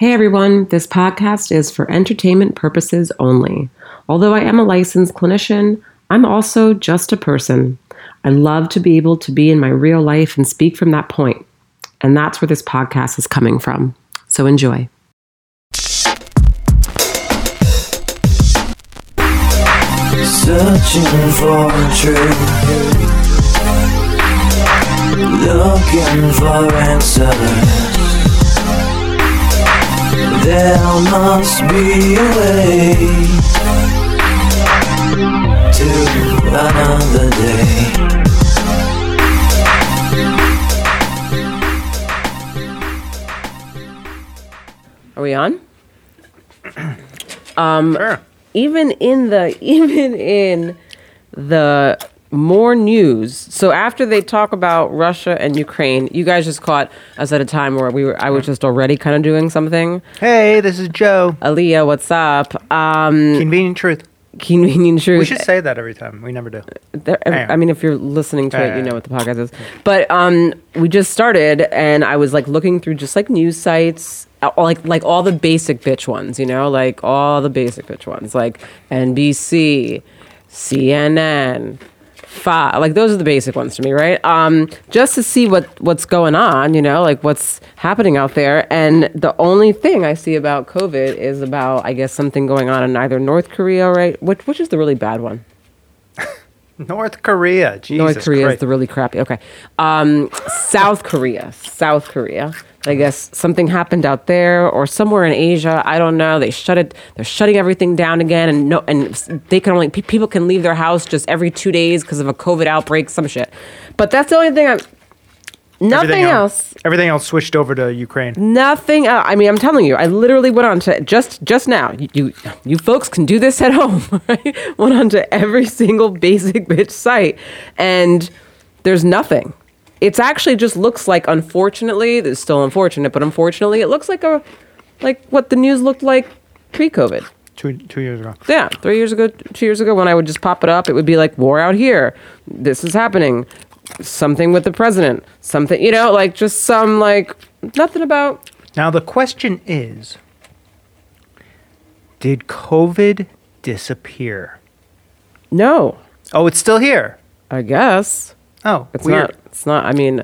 Hey everyone, this podcast is for entertainment purposes only. Although I am a licensed clinician, I'm also just a person. I love to be able to be in my real life and speak from that point. And that's where this podcast is coming from. So enjoy. Searching for truth Looking for answers There must be a way To another day Are we on? Um, even in the even in the more news. So after they talk about Russia and Ukraine, you guys just caught us at a time where we were I was just already kind of doing something. Hey, this is Joe. Aaliyah, what's up? Um, Convenient truth. convenient truth. We should say that every time. We never do. There, I mean, if you're listening to it, you know what the podcast is. But um, we just started, and I was like looking through just like news sites, uh, like like all the basic bitch ones, you know, like all the basic bitch ones, like NBC, CNN. Fox, like those are the basic ones to me, right? Um, just to see what what's going on, you know, like what's happening out there. And the only thing I see about COVID is about, I guess, something going on in either North Korea, right? Which which is the really bad one? North Korea. Jesus North Korea Christ. is the really crappy. Okay. Um, South Korea. South Korea. I guess something happened out there or somewhere in Asia. I don't know. They shut it. They're shutting everything down again, and no, and they can only pe- people can leave their house just every two days because of a COVID outbreak. Some shit. But that's the only thing. I'm. Nothing Everything else. Everything else switched over to Ukraine. Nothing. I mean, I'm telling you, I literally went on to just just now. You you, you folks can do this at home. Right? Went on to every single basic bitch site, and there's nothing. It's actually just looks like, unfortunately, it's still unfortunate, but unfortunately, it looks like a like what the news looked like pre-COVID. Two two years ago. Yeah, three years ago, two years ago, when I would just pop it up, it would be like war out here. This is happening. Something with the president. Something, you know, like just some like nothing about. Now the question is, did COVID disappear? No, Oh, it's still here. I guess Oh, it's weird. not. It's not. I mean,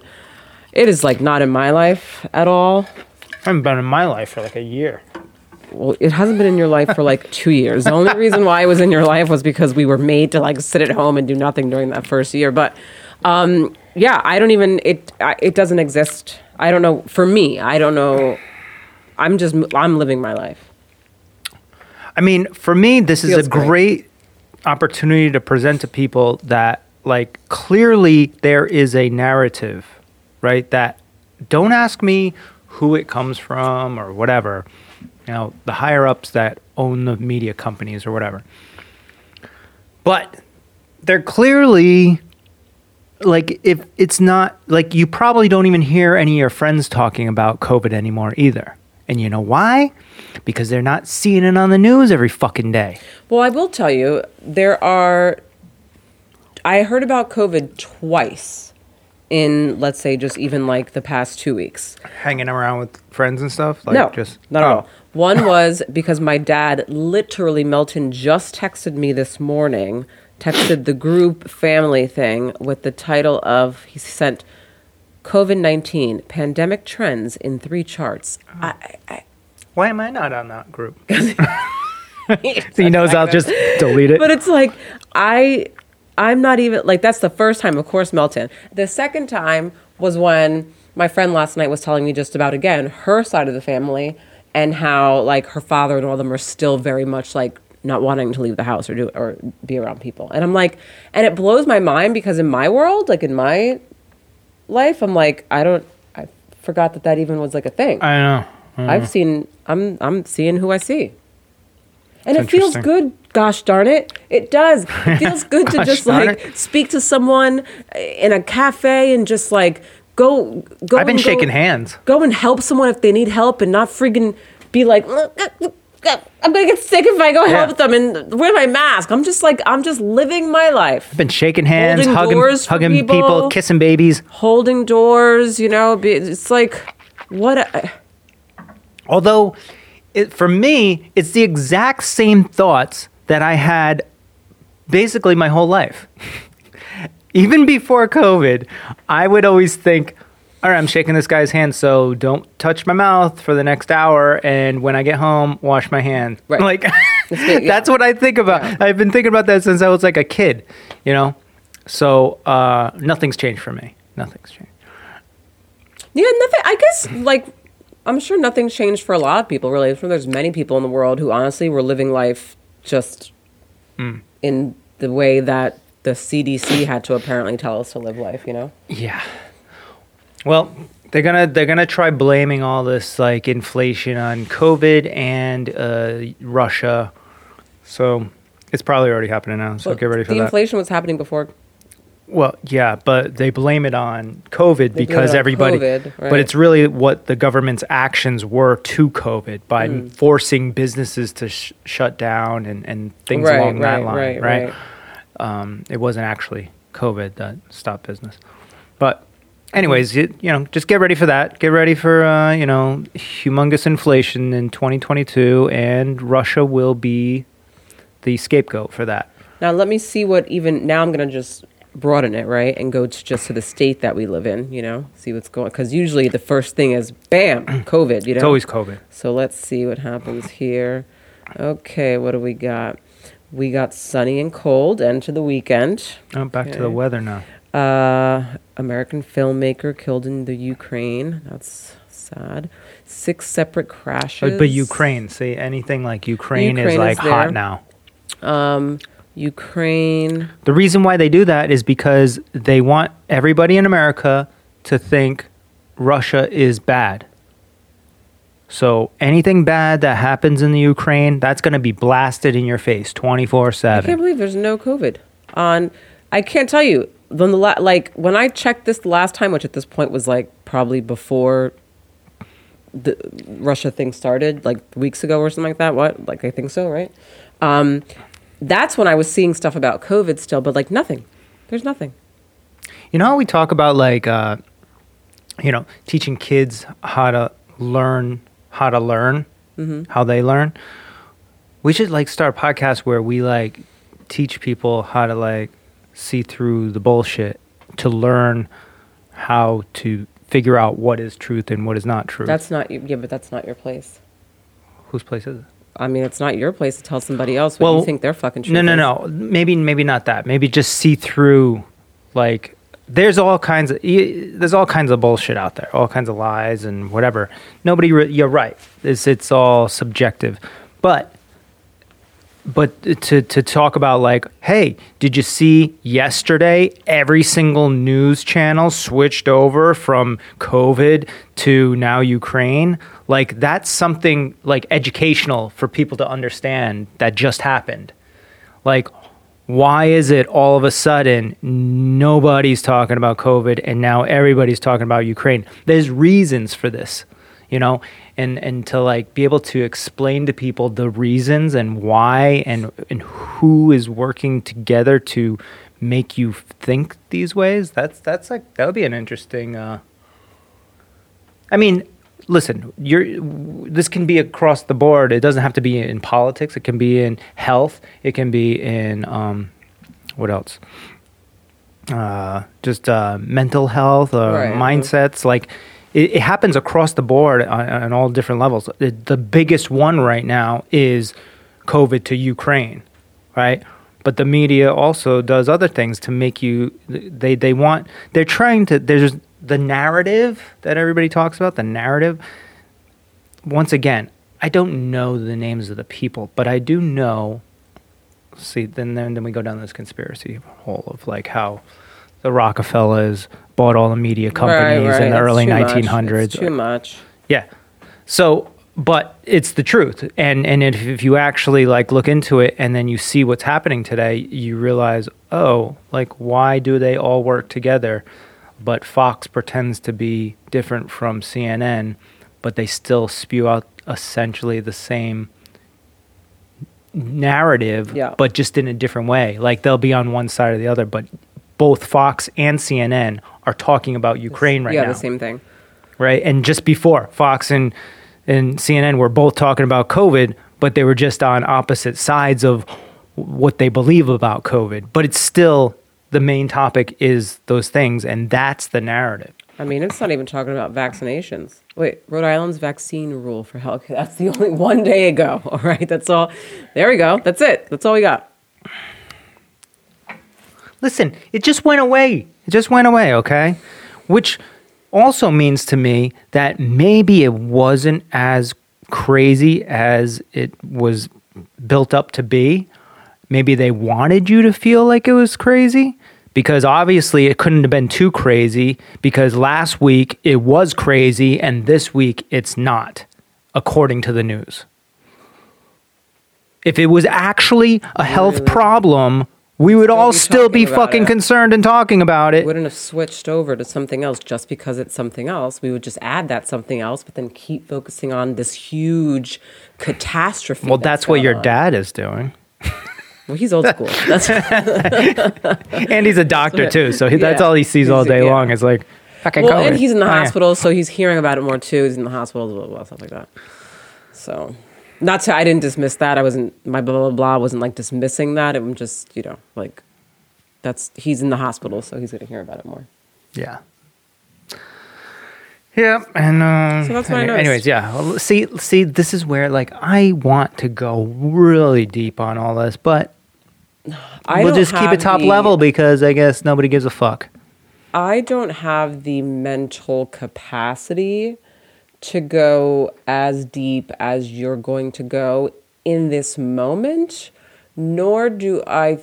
it is like not in my life at all. I haven't been in my life for like a year. Well, it hasn't been in your life for like two years. The only reason why it was in your life was because we were made to like sit at home and do nothing during that first year. But um, yeah, I don't even. It it doesn't exist. I don't know. For me, I don't know. I'm just. I'm living my life. I mean, for me, this is a great. great opportunity to present to people that, like, clearly there is a narrative, right? That don't ask me who it comes from or whatever. You know, the higher ups that own the media companies or whatever. But they're clearly like if it's not like you probably don't even hear any of your friends talking about COVID anymore either. And you know why? Because they're not seeing it on the news every fucking day. Well, I will tell you, there are. I heard about COVID twice in, let's say, just even like the past two weeks. Hanging around with friends and stuff? Like no, just not at oh. all. One was because my dad, literally, Melton just texted me this morning, texted the group family thing with the title of, he sent COVID 19 pandemic trends in three charts. Oh. I, I, Why am I not on that group? he knows I'll just delete it. but it's like I I'm not even like that's the first time, of course, Melton. The second time was when my friend last night was telling me just about again her side of the family and how like her father and all of them are still very much like not wanting to leave the house or do or be around people. And I'm like, and it blows my mind because in my world, like in my life, I'm like, I don't, I forgot that that even was like a thing. I know. I know. I've seen I'm I'm seeing who I see. And it feels good, gosh darn it. It does. It feels good to just like speak to someone in a cafe and just like go go I've been and go- shaking hands. Go and help someone if they need help and not friggin' be like I'm gonna get sick if I go Yeah. help them and wear my mask. I'm just like I'm just living my life. I've been shaking hands, Holding hugging, doors hugging people. people. kissing babies. Holding doors, you know, it's like what a, Although, it, for me, it's the exact same thoughts that I had basically my whole life. Even before COVID, I would always think, all right, I'm shaking this guy's hand, so don't touch my mouth for the next hour. And when I get home, wash my hand. Right. Like, That's me, that's what I think about. Yeah. I've been thinking about that since I was like a kid, you know? So, uh, nothing's changed for me. Nothing's changed. Yeah, nothing. I guess like I'm sure nothing's changed for a lot of people. Really, there's many people in the world who honestly were living life just Hmm. in the way that the CDC had to apparently tell us to live life. You know. Yeah. Well, they're gonna they're gonna try blaming all this like inflation on COVID and uh, Russia. So it's probably already happening now. So get ready for the that. The inflation was happening before. well, yeah, but they blame it on COVID blame because on everybody. COVID, But it's really what the government's actions were to COVID by Hmm. forcing businesses to sh- shut down and, and things right, along right, that line, right, right? right. um, it wasn't actually COVID that stopped business. But, anyways, you, you know, just get ready for that. Get ready for uh, you know humongous inflation in 2022, and Russia will be the scapegoat for that. Now let me see what even now I'm gonna just broaden it right and go to just to the state that we live in. You know, see what's going because usually the first thing is bam COVID. You know, It's always COVID. So let's see what happens here. Okay, what do we got? We got sunny and cold end to the weekend. Oh, back to the weather now. Uh, American filmmaker killed in the Ukraine. That's sad. Six separate crashes. But, but Ukraine, see anything like Ukraine, is like is hot now. Um, Ukraine. The reason why they do that is because they want everybody in America to think Russia is bad. So anything bad that happens in the Ukraine, that's going to be blasted in your face 24/7. I can't believe there's no COVID on. I can't tell you. When the la- like when I checked this the last time, which at this point was like probably before the Russia thing started, like weeks ago or something like that. What? Like I think so, right? Um, that's when I was seeing stuff about COVID still, but like nothing. There's nothing. You know how we talk about like, uh, you know, teaching kids how to learn how to learn, how they learn? We should like start a podcast where we like teach people how to like see through the bullshit to learn how to figure out what is truth and what is not truth. That's not yeah, but that's not your place. whose place is it? I mean, it's not your place to tell somebody else what Well, you think they're fucking. No, truth no, is. no. Maybe, maybe not that. Maybe just see through. Like, there's all kinds of there's all kinds of bullshit out there, all kinds of lies and whatever. Nobody, re- you're right. It's it's all subjective, but but to to talk about like, hey, did you see yesterday? Every single news channel switched over from COVID to now Ukraine. Like that's something like educational for people to understand that just happened. Like, why is it all of a sudden nobody's talking about COVID and now everybody's talking about Ukraine? There's reasons for this, you know, and and to like be able to explain to people the reasons and why and and who is working together to make you think these ways. That's that's like that would be an interesting. Uh, I mean, listen, you're this can be across the board. It doesn't have to be in politics. It can be in health. It can be in um, what else? Uh, just uh, mental health or Right. mindsets. Like it, it happens across the board on, on all different levels. The, the biggest one right now is COVID to Ukraine, right? But the media also does other things to make you. They they want. They're trying to. There's the narrative that everybody talks about. The narrative. Once again, I don't know the names of the people, but I do know. See, then then, then we go down this conspiracy hole of like how the Rockefellers bought all the media companies Right, right. in the It's early too much. 1900s. It's too much. Yeah. So, but it's the truth, and and if, if you actually like look into it, and then you see what's happening today, you realize, oh, like why do they all work together? But Fox pretends to be different from CNN, but they still spew out essentially the same narrative, Yeah. but just in a different way. Like they'll be on one side or the other, but both Fox and CNN are talking about Ukraine right yeah, now Yeah, the same thing. right? And just before Fox and and CNN were both talking about COVID, but they were just on opposite sides of what they believe about COVID. But it's still the main topic is those things, and that's the narrative. I mean, it's not even talking about vaccinations. Wait, Rhode Island's vaccine rule for health. That's the only one day ago. All right, that's all. There we go. That's it. That's all we got. Listen, it just went away. It just went away, okay? Which also means to me that maybe it wasn't as crazy as it was built up to be. Maybe they wanted you to feel like it was crazy because obviously it couldn't have been too crazy because last week it was crazy and this week it's not, according to the news. If it was actually a health problem, we would all be still be talking about fucking it. concerned and talking about it. Wouldn't have switched over to something else just because it's something else. We would just add that something else, but then keep focusing on this huge catastrophe. Well, that's what going your on. dad is doing. Well, he's old school. That's And he's a doctor too, so he, that's Yeah. all he sees all He's day yeah. long is like fucking well, COVID. and he's in the Oh, yeah. hospital, so he's hearing about it more too. He's in the hospital, blah, blah, blah, stuff like that. So, not to, I didn't dismiss that. I wasn't, my blah, blah, blah wasn't like dismissing that. I'm just, you know, like, that's, he's in the hospital, so he's going to hear about it more. Yeah. Yeah, and uh, So that's what anyways, yeah. See, see, this is where like I want to go really deep on all this, but I we'll just keep it top the- level because I guess nobody gives a fuck. I don't have the mental capacity to go as deep as you're going to go in this moment, nor do I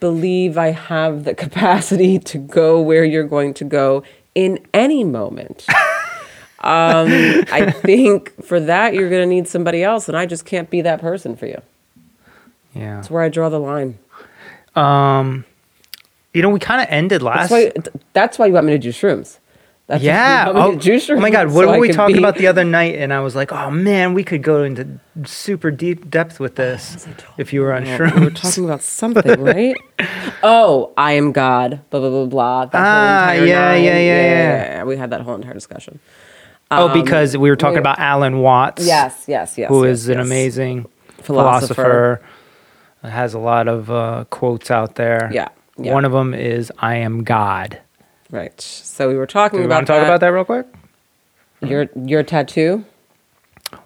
believe I have the capacity to go where you're going to go in any moment. um, I think for that, you're going to need somebody else, and I just can't be that person for you. Yeah. That's where I draw the line. You know, we kind of ended last. That's why, that's why you want me to do shrooms. That's yeah. Oh, to oh my God. What so were we talking be- about the other night? And I was like, oh man, we could go into super deep depth with this if you were on shrooms. We were talking about something, right? oh, I am God. Blah blah blah blah. That Ah, yeah, nine- yeah, yeah, yeah. We had that whole entire discussion. oh, because we were talking about Alan Watts. Yes, yes, yes. who is an amazing Philosopher. philosopher. Has a lot of uh, quotes out there. Yeah, yeah. One of them is "I am God." Right. So we were talking Do we about want to talk about that real quick? Your your tattoo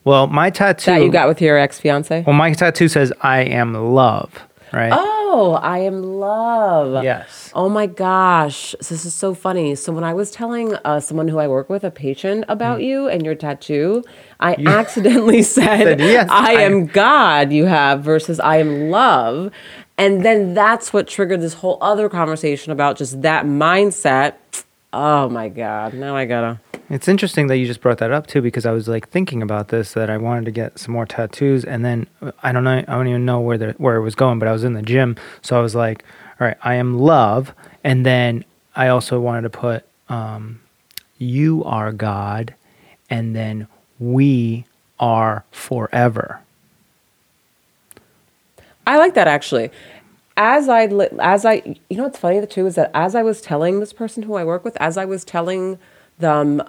Well, my tattoo that you got with your ex fiance. Well, my tattoo says "I am love." Right. Oh, I am love. Yes. Oh my gosh, this is so funny. So when I was telling uh, someone who I work with, a patient, about Mm. you and your tattoo, I accidentally said, Said, "Yes, "I I- am God." You have versus "I am love," and then that's what triggered this whole other conversation about just that mindset. Oh my God! Now I gotta. It's interesting that you just brought that up too, because I was like thinking about this that I wanted to get some more tattoos, and then uh, I don't know, I don't even know where the where it was going, but I was in the gym, so I was like, all right, I am love, and then I also wanted to put, um, you are God, and then we are forever. I like that actually. As I as I you know what's funny too is that as I was telling this person who I work with, as I was telling them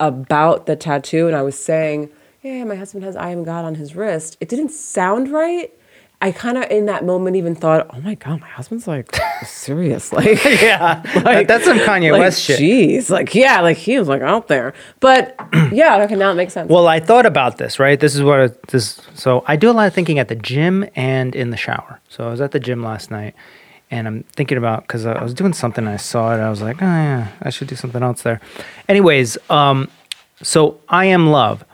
about the tattoo, and I was saying, "Yeah, my husband has I am God on his wrist," it didn't sound right. I kind of in that moment even thought, "Oh my God, my husband's like serious, like." Yeah, that's some Kanye like, West shit. Jeez, like yeah, like he was like out there, but yeah, okay, now it makes sense. Well, I thought about this, right? This is what I, this. So I do a lot of thinking at the gym and in the shower. So I was at the gym last night, and I'm thinking about because I was doing something. And I saw it. I was like, oh yeah, I should do something else there. Anyways, um, so I am love.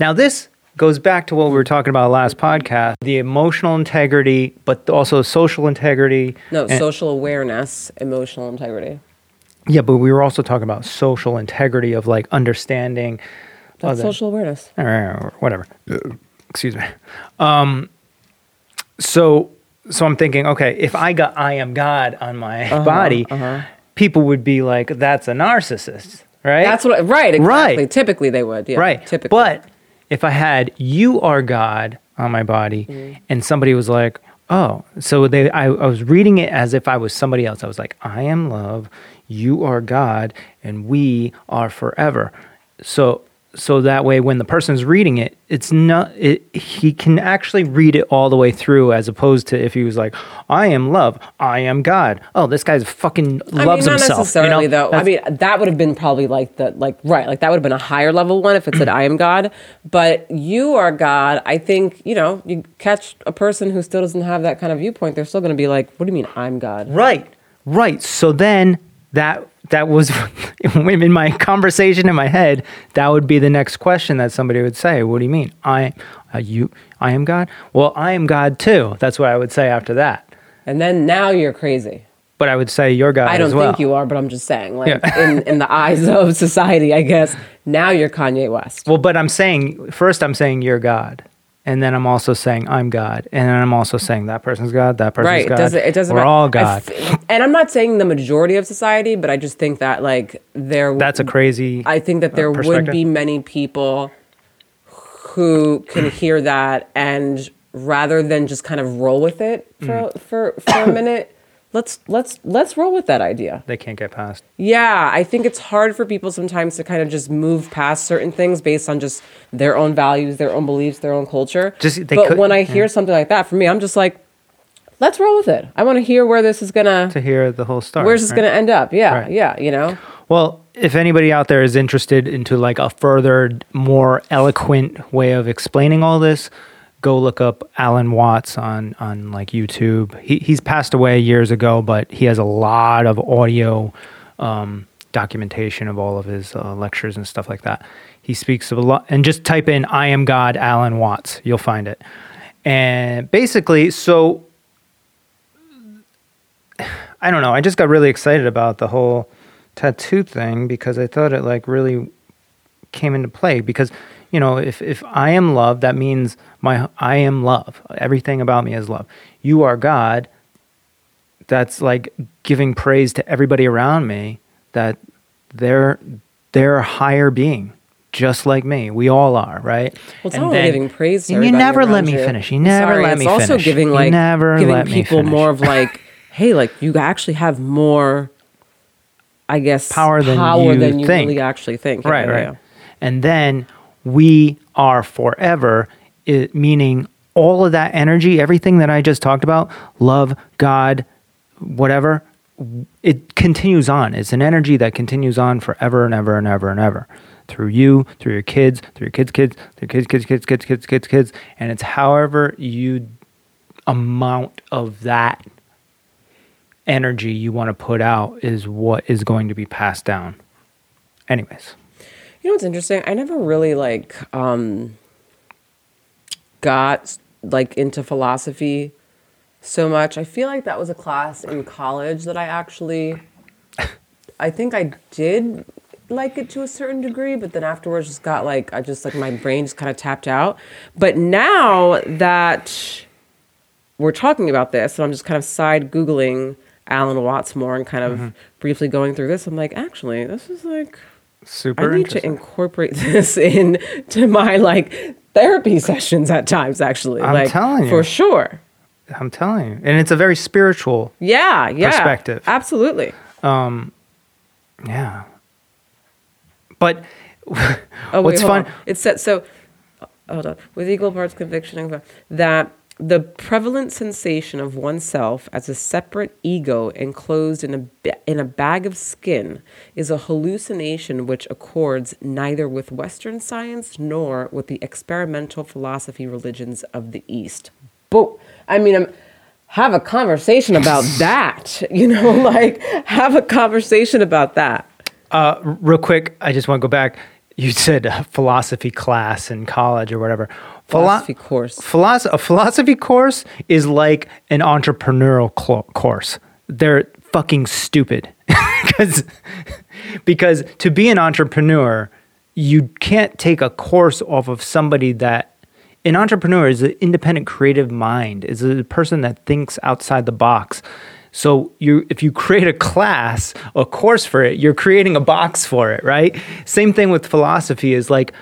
Now this goes back to what we were talking about last podcast: the emotional integrity, but also social integrity. no, and- social awareness, emotional integrity. Yeah, but we were also talking about social integrity of like understanding. That's other- social awareness. or whatever. Excuse me. Um, so, so I'm thinking, okay, if I got I am God on my Uh-huh, body, people would be like, that's a narcissist, right? That's what right exactly. Right. Typically they would. Yeah, right. Typically, But if I had you are God on my body, Mm-hmm. and somebody was like, oh, so they, I, I was reading it as if I was somebody else. I was like, I am love, you are God, and we are forever. So, so that way when the person's reading it it's not it, he can actually read it all the way through as opposed to if he was like i am love i am god oh this guy's fucking loves I mean, not himself necessarily you know? though. I mean, that would have been probably like the like right, like that would have been a higher level one if it said I am God. But you are God. I think you know you catch a person who still doesn't have that kind of viewpoint. They're still going to be like, "What do you mean I'm God?" Right, right. So then that that was in my conversation in my head. That would be the next question that somebody would say. What do you mean? I, uh, you, I am God. Well, I am God too. That's what I would say after that. And then now you're crazy. But I would say you're God. I don't well. think you are, but I'm just saying, like Yeah. in in the eyes of society, I guess now you're Kanye West. Well, but I'm saying first. I'm saying you're God. And then I'm also saying I'm God, and then I'm also saying that person's God, that person's right God. it doesn't it doesn't We're matter. all God. f- and i'm not saying the majority of society but i just think that like there That's a crazy. i think that uh, there would be many people who can hear that and rather than just kind of roll with it for Mm. for for a minute let's let's let's roll with that idea they can't get past. yeah, I think it's hard for people sometimes to kind of just move past certain things based on just their own values, their own beliefs, their own culture. Just- they but could- when I hear something like that, for me, I'm just like, let's roll with it. I want to hear where this is gonna, To hear the whole story. where's this right? gonna end up? Yeah, Right. yeah, you know. Well, if anybody out there is interested into like a further, more eloquent way of explaining all this, go look up Alan Watts on on like YouTube. He he's passed away years ago, but he has a lot of audio um, documentation of all of his uh, lectures and stuff like that. He speaks of a lot, and just type in "I am God" Alan Watts, you'll find it. And basically, so I don't know. I just got really excited about the whole tattoo thing because I thought it like really came into play because you know if if I am love that means my I am love everything about me is love you are God that's like giving praise to everybody around me that they're they're a higher being just like me we all are right Well, it's And not only then- giving praise. To and you never let me you. finish you never sorry, let me finish. it's also giving You like never giving people more of like, hey, like you actually have more. I guess Power than power you than you think. really actually think. Right yeah, right yeah. and then we are forever it, meaning all of that energy everything that i just talked about love god whatever it continues on. It's an energy that continues on forever and ever and ever and ever. Through you through your kids through your kids kids through kids kids kids kids kids kids kids. And it's however you amount of that energy you want to put out is what is going to be passed down. Anyways You know what's interesting? I never really like um got like into philosophy so much. I feel like that was a class in college that I actually I think I did like it to a certain degree, but then afterwards just got like I just like my brain just kind of tapped out. But now that we're talking about this and I'm just kind of side googling Alan Watts more and kind of briefly going through this, I'm like, actually, this is like super I need to incorporate this in to my like therapy sessions at times. Actually, I'm like telling you. for sure. I'm telling you, and it's a very spiritual. Yeah, yeah, Perspective. Absolutely. Um, Yeah, but Oh, What's fun- on. It said so. Hold on. With equal parts conviction and that the prevalent sensation of oneself as a separate ego enclosed in a in a bag of skin is a hallucination which accords neither with Western science nor with the experimental philosophy religions of the East. But I mean, I'm, have a conversation about that. You know, like have a conversation about that. uh, real quick, I just want to go back. You said philosophy class in college or whatever. Philo- Philosophy course. Philosophy, a philosophy course is like an entrepreneurial cl- course. They're fucking stupid because because to be an entrepreneur, you can't take a course off of somebody that an entrepreneur is an independent creative mind is a person that thinks outside the box so you if you create a class a course for it you're creating a box for it right? Same thing with philosophy is like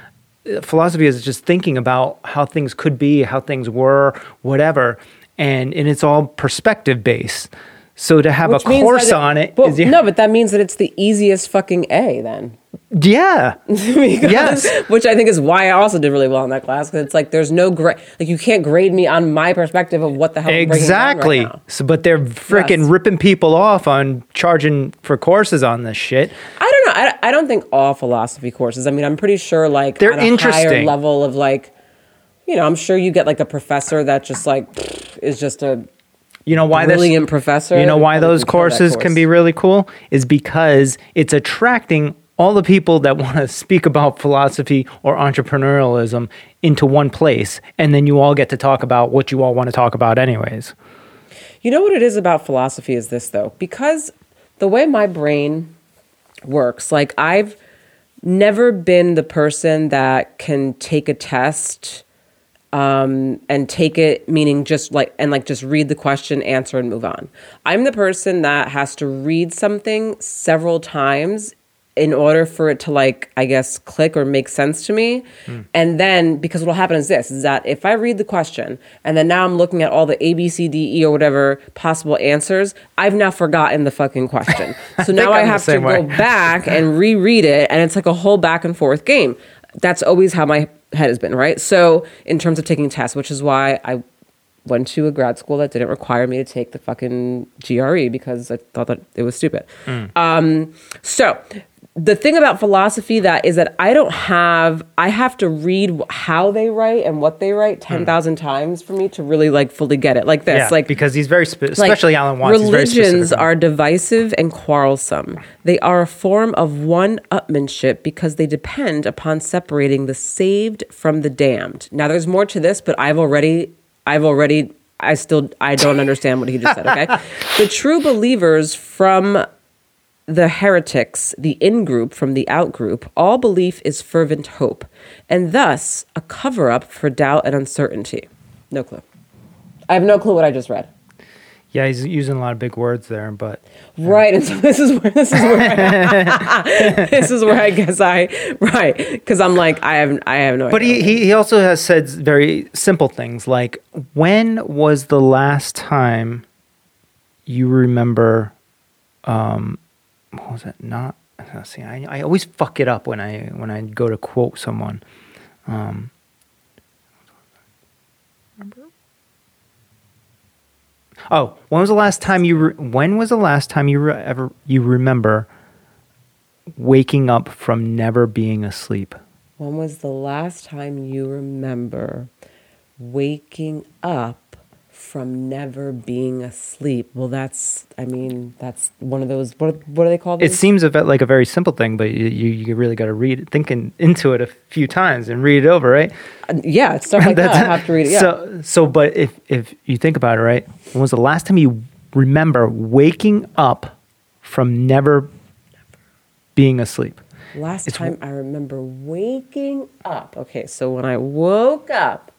uh, philosophy is just thinking about how things could be how things were whatever and and it's all perspective based So to have Which a means course that it- on it but- is your- no, but that means that it's the easiest fucking A then. yeah. Because- Yes. Which I think is why I also did really well in that class because it's like there's no grade, like you can't grade me on my perspective of what the hell I'm breaking down right Exactly. now. so, but they're freaking Yes. ripping people off on charging for courses on this shit. I don't know. I, I don't think all philosophy courses. I mean, I'm pretty sure like They're on a higher interesting. level of like, you know, I'm sure you get like a professor that just like is just a You know why this- brilliant professor. You know why those courses can be really cool is because it's attracting all the people that want to speak about philosophy or entrepreneurialism into one place and then you all get to talk about what you all want to talk about anyways. You know what it is about philosophy is this though, because the way my brain works, like I've never been the person that can take a test um, and take it, meaning just like and like just read the question, answer, and move on. I'm the person that has to read something several times in order for it to like I guess click or make sense to me. And then because what'll happen is this is that if I read the question and then now I'm looking at all the A B C D E or whatever possible answers, I've now forgotten the fucking question. So now I I'm have to same go back and reread it and it's like a whole back and forth game. That's always how my head has been, right? So in terms of taking tests, which is why I went to a grad school that didn't require me to take the fucking GRE because I thought that it was stupid. Um, so the thing about philosophy that is that I don't have I have to read how they write and what they write hmm. 10,000 times for me to really like fully get it. Like this, Yeah, like because he's very spe- like, especially Alan Watts Religions are divisive and quarrelsome. They are a form of one-upmanship because they depend upon separating the saved from the damned. Now, there's more to this, but I've already, I've already, I still, I don't understand what he just said. Okay, the true believers from the heretics, the in group from the out group, all belief is fervent hope, and thus a cover up for doubt and uncertainty. No clue. I have no clue what I just read. yeah, he's using a lot of big words there, but Right, and so this is where this is where I, this is where I guess I right because I'm like I have I have no. But idea. he, he, he also has said very simple things like, when was the last time you remember, um, what was it? Not, see, I, I always fuck it up when I, when I go to quote someone. Um, oh, when was the last time you, re- when was the last time you re- ever, you remember waking up from never being asleep? when was the last time you remember waking up from never being asleep? Well, that's I mean that's one of those what what do they call It those? seems a bit like a very simple thing, but you, you, you really got to read it, think in, into it a few times and read it over, right? Uh, yeah, it's stuff like that. I have to read it. Yeah. So, so, but if if you think about it, right, when was the last time you remember waking up from never being asleep? Last it's- time I remember waking up. Okay, so when I woke up.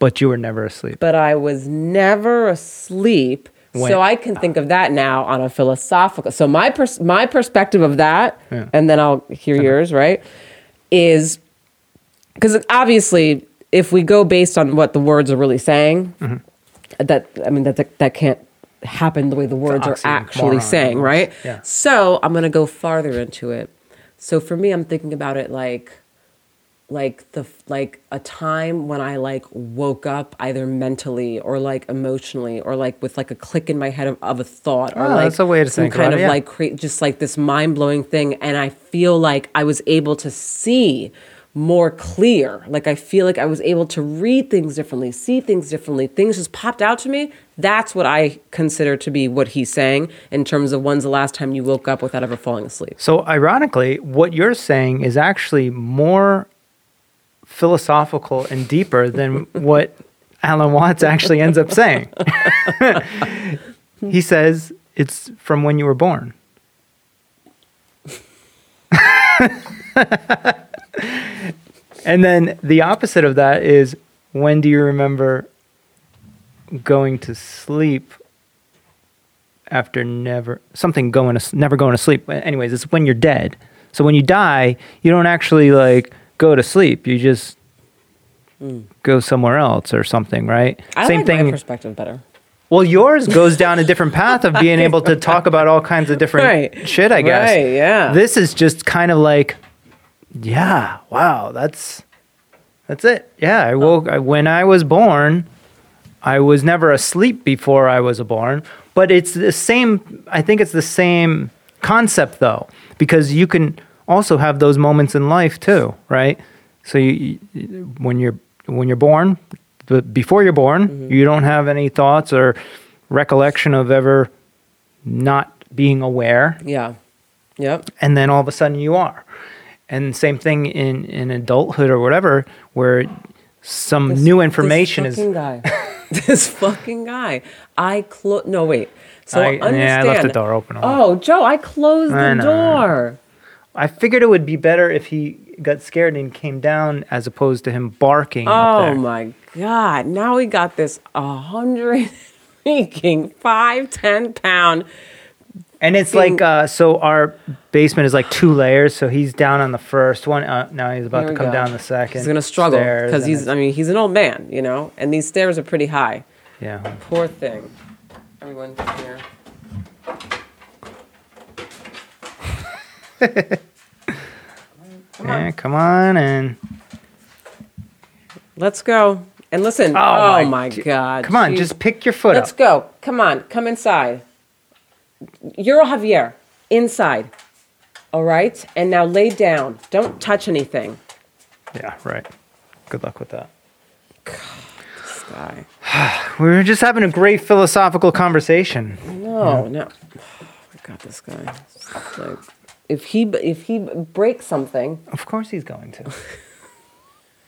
But you were never asleep. but I was never asleep. When- so I can think of that now on a philosophical. So my pers- my perspective of that, Yeah. and then I'll hear yours. Right, is because obviously, if we go based on what the words are really saying, Mm-hmm. that I mean that that, that can't happen the way the words are actually saying, right? Yeah. So I'm gonna go farther into it. So for me, I'm thinking about it like like the like a time when I like woke up either mentally or like emotionally or like with like a click in my head of, of a thought or Oh, like that's a way to some think kind about of it, yeah. like cra- just like this mind blowing thing. And I feel like I was able to see more clear. Like I feel like I was able to read things differently see things differently. Things just popped out to me. That's what I consider to be what he's saying in terms of when's the last time you woke up without ever falling asleep. So, ironically, what you're saying is actually more philosophical and deeper than what Alan Watts actually ends up saying. he says it's from when you were born. and then the opposite of that is when do you remember going to sleep after never something going to never going to sleep. Anyways, it's when you're dead. So when you die, you don't actually like go to sleep. You just mm. go somewhere else or something, right? I like my perspective better Well, yours goes down a different path of being able to talk about all kinds of different Right. shit, I guess. Right, yeah. This is just kind of like, yeah, wow, that's that's it. Yeah, I woke I, when I was born. I was never asleep before I was born, but it's the same. I think it's the same concept though, because you can also have those moments in life too, right? So you, you when you're when you're born, but before you're born, mm-hmm. you don't have any thoughts or recollection of ever not being aware Yeah. Yep. and then all of a sudden you are. And same thing in, in adulthood or whatever, where some This- new information is. this is. fucking guy. this fucking guy. I close. No, wait. So I- understand. yeah, I left the door open. Oh, Joe, I closed I the know. door. I figured it would be better if he got scared and came down as opposed to him barking. up Oh my god! Now we got this hundred freaking five ten pound. And it's being- like, uh, so our basement is like two layers. So he's down on the first one. Uh, now he's about Here to come go. down the second. He's gonna struggle because he's. I mean, he's an old man, you know, and these stairs are pretty high. yeah. Poor thing. Everyone here. Yeah, come on and Let's go. And listen. Oh, Oh, my my, god! come on, just pick your foot up. Let's up. go. Come on. Come inside. Euro Javier, inside. All right? And now lay down. Don't touch anything. Yeah, right. Good luck with that. This guy. We were just having a great philosophical conversation. No, no. Oh, my God, this guy. If he if he breaks something, Of course he's going to.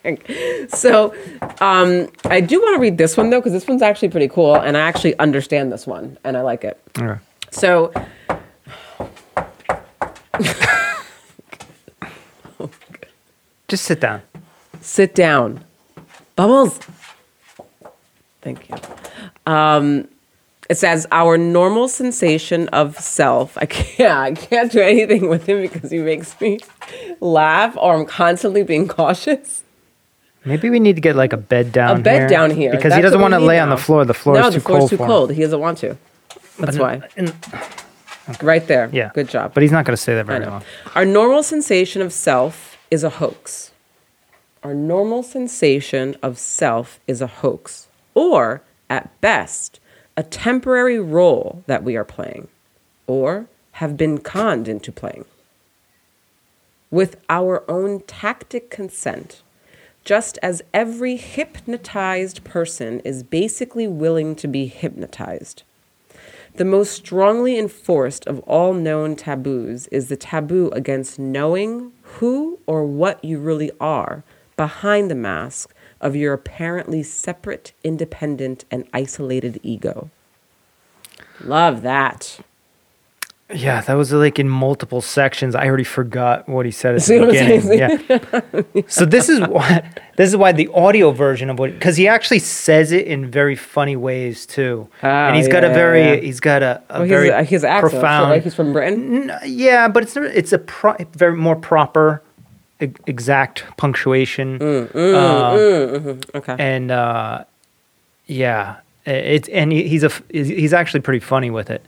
so um, I do want to read this one though because this one's actually pretty cool, and I actually understand this one, and I like it. Okay. So Just sit down. sit down. Bubbles. Thank you. Um, it says our normal sensation of self. I can't. I can't do anything with him because he makes me laugh, or I'm constantly being cautious. Maybe we need to get like a bed down. A bed here, down here because That's he doesn't want to lay on the floor. The floor no, is the too floor's cold too for cold. He doesn't want to. That's why. him. Right there. Yeah. Good job. But he's not going to stay there very long. Our normal sensation of self is a hoax. Our normal sensation of self is a hoax, or at best, a temporary role that we are playing, or have been conned into playing. With our own tactic consent, just as every hypnotized person is basically willing to be hypnotized. The most strongly enforced of all known taboos is the taboo against knowing who or what you really are behind the mask of your apparently separate, independent, and isolated ego. Love that. Yeah, that was like in multiple sections. I already forgot what he said at See the beginning. Yeah. so this is what this is why the audio version of what because he actually says it in very funny ways too, oh, and he's got a very yeah. he's got a, a Well, very he's, he's an accent, so, profound. right? He's from Britain. N- yeah, but it's it's a pro, very more proper, exact punctuation. Mm, uh, Okay. and uh, yeah, it's and he, he's a he's actually pretty funny with it.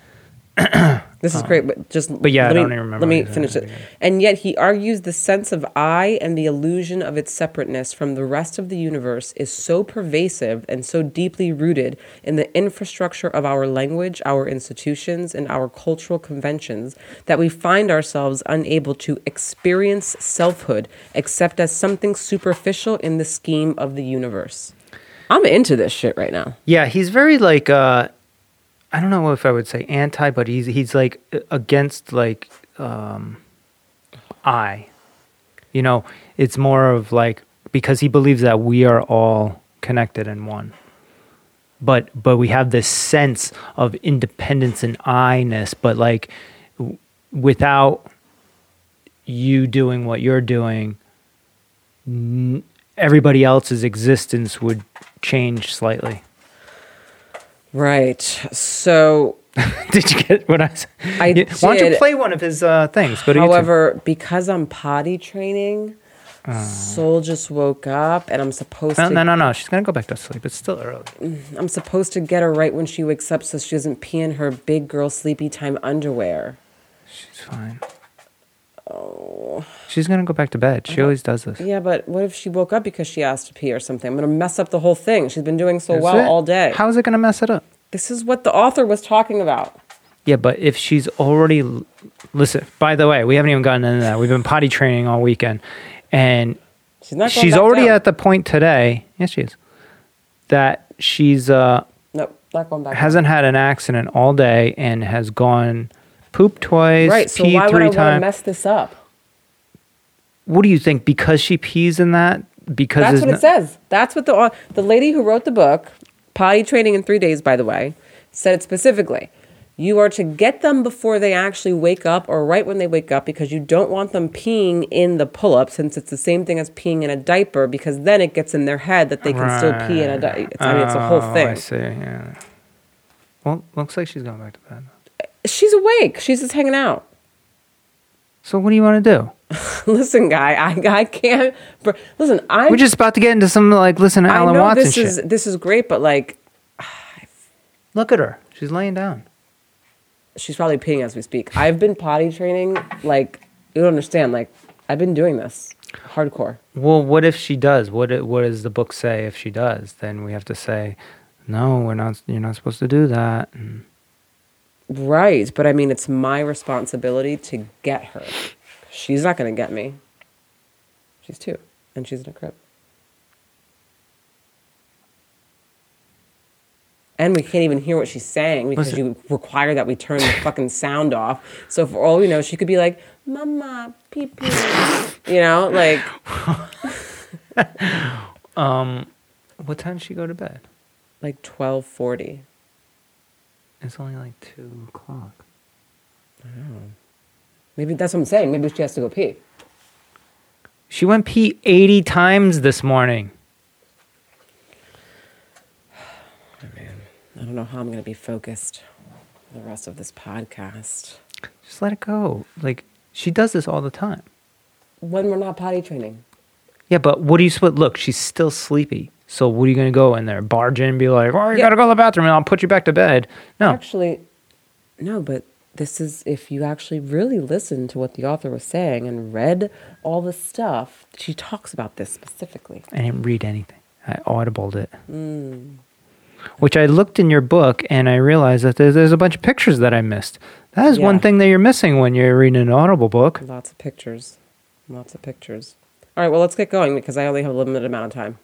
This is great, but just but yeah, I let me, don't even remember Let me what he said finish it. And yet he argues the sense of I and the illusion of its separateness from the rest of the universe is so pervasive and so deeply rooted in the infrastructure of our language, our institutions, and our cultural conventions that we find ourselves unable to experience selfhood except as something superficial in the scheme of the universe. I'm into this shit right now. Yeah, he's very like uh I don't know if I would say anti, but he's he's like against like um I. You know, it's more of like because he believes that we are all connected in one. But but we have this sense of independence and I-ness, but like w- without you doing what you're doing, n- everybody else's existence would change slightly. Right. So Did you get what I said? I Yeah, Why don't you play one of his uh, things? Go to YouTube. However, because I'm potty training, Soul just woke up, and I'm supposed No, to. no, no, no. She's gonna go back to sleep. It's still early. I'm supposed to get her right when she wakes up, so she doesn't pee in her big girl sleepy time underwear. She's fine. Oh. She's gonna go back to bed. She always does this. Yeah, but what if she woke up because she asked to pee or something? I'm gonna mess up the whole thing. She's been doing so well it? all day. How is it gonna mess it up? This is what the author was talking about. Yeah, but if she's already listen. By the way, we haven't even gotten into that. We've been potty training all weekend, and She's not. Going she's already down. at the point today. Yes, she is. That she's uh Nope, not going back. hasn't had an accident all day and has gone poop twice, right. So peed why would I three want to times. mess this up? what do you think? Because she pees in that? Because That's what no- it says. That's what the the lady who wrote the book, Potty Training in Three Days, by the way, said it specifically. You are to get them before they actually wake up or right when they wake up because you don't want them peeing in the pull up since it's the same thing as peeing in a diaper because then it gets in their head that they can still pee in a diaper. I mean, it's a whole Oh, thing. I see. Yeah. Well, looks like she's going back to bed. She's awake. She's just hanging out. So what do you want to do? Listen, guy, I, I can't. br- Listen, I'm. We're just about to get into some like listen to I Alan know Watson this shit. is this is great, but like, Look at her. She's laying down. she's probably peeing as we speak. I've been potty training. Like, you don't understand. Like, I've been doing this hardcore. Well, what if she does? What i- what does the book say if she does? Then we have to say, no, we're not. You're not supposed to do that. And Right, but I mean, it's my responsibility to get her. She's not going to get me. She's two, and she's in a crib. And we can't even hear what she's saying because Listen. you require that we turn the fucking sound off. So for all we know, she could be like, "Mama, pee pee," you know, like um, what time does she go to bed? like twelve forty. It's only like two o'clock. I don't know. Maybe that's what I'm saying. Maybe she has to go pee. She went pee eighty times this morning. Oh, I don't know how I'm going to be focused the rest of this podcast. Just let it go. Like she does this all the time. When we're not potty training. Yeah, but what do you split? Look, she's still sleepy. So what are you gonna go in there, barge in, and be like, "Oh, you Yeah. gotta go to the bathroom, and I'll put you back to bed"? No, Actually, no, but this is if you actually really listened to what the author was saying and read all the stuff, she talks about this specifically. I didn't read anything. I audibled it, mm. which I looked in your book, and I realized that there's, there's a bunch of pictures that I missed. That is one thing that you're missing when you're reading an audible book. Lots of pictures. Lots of pictures. All right, well, let's get going because I only have a limited amount of time.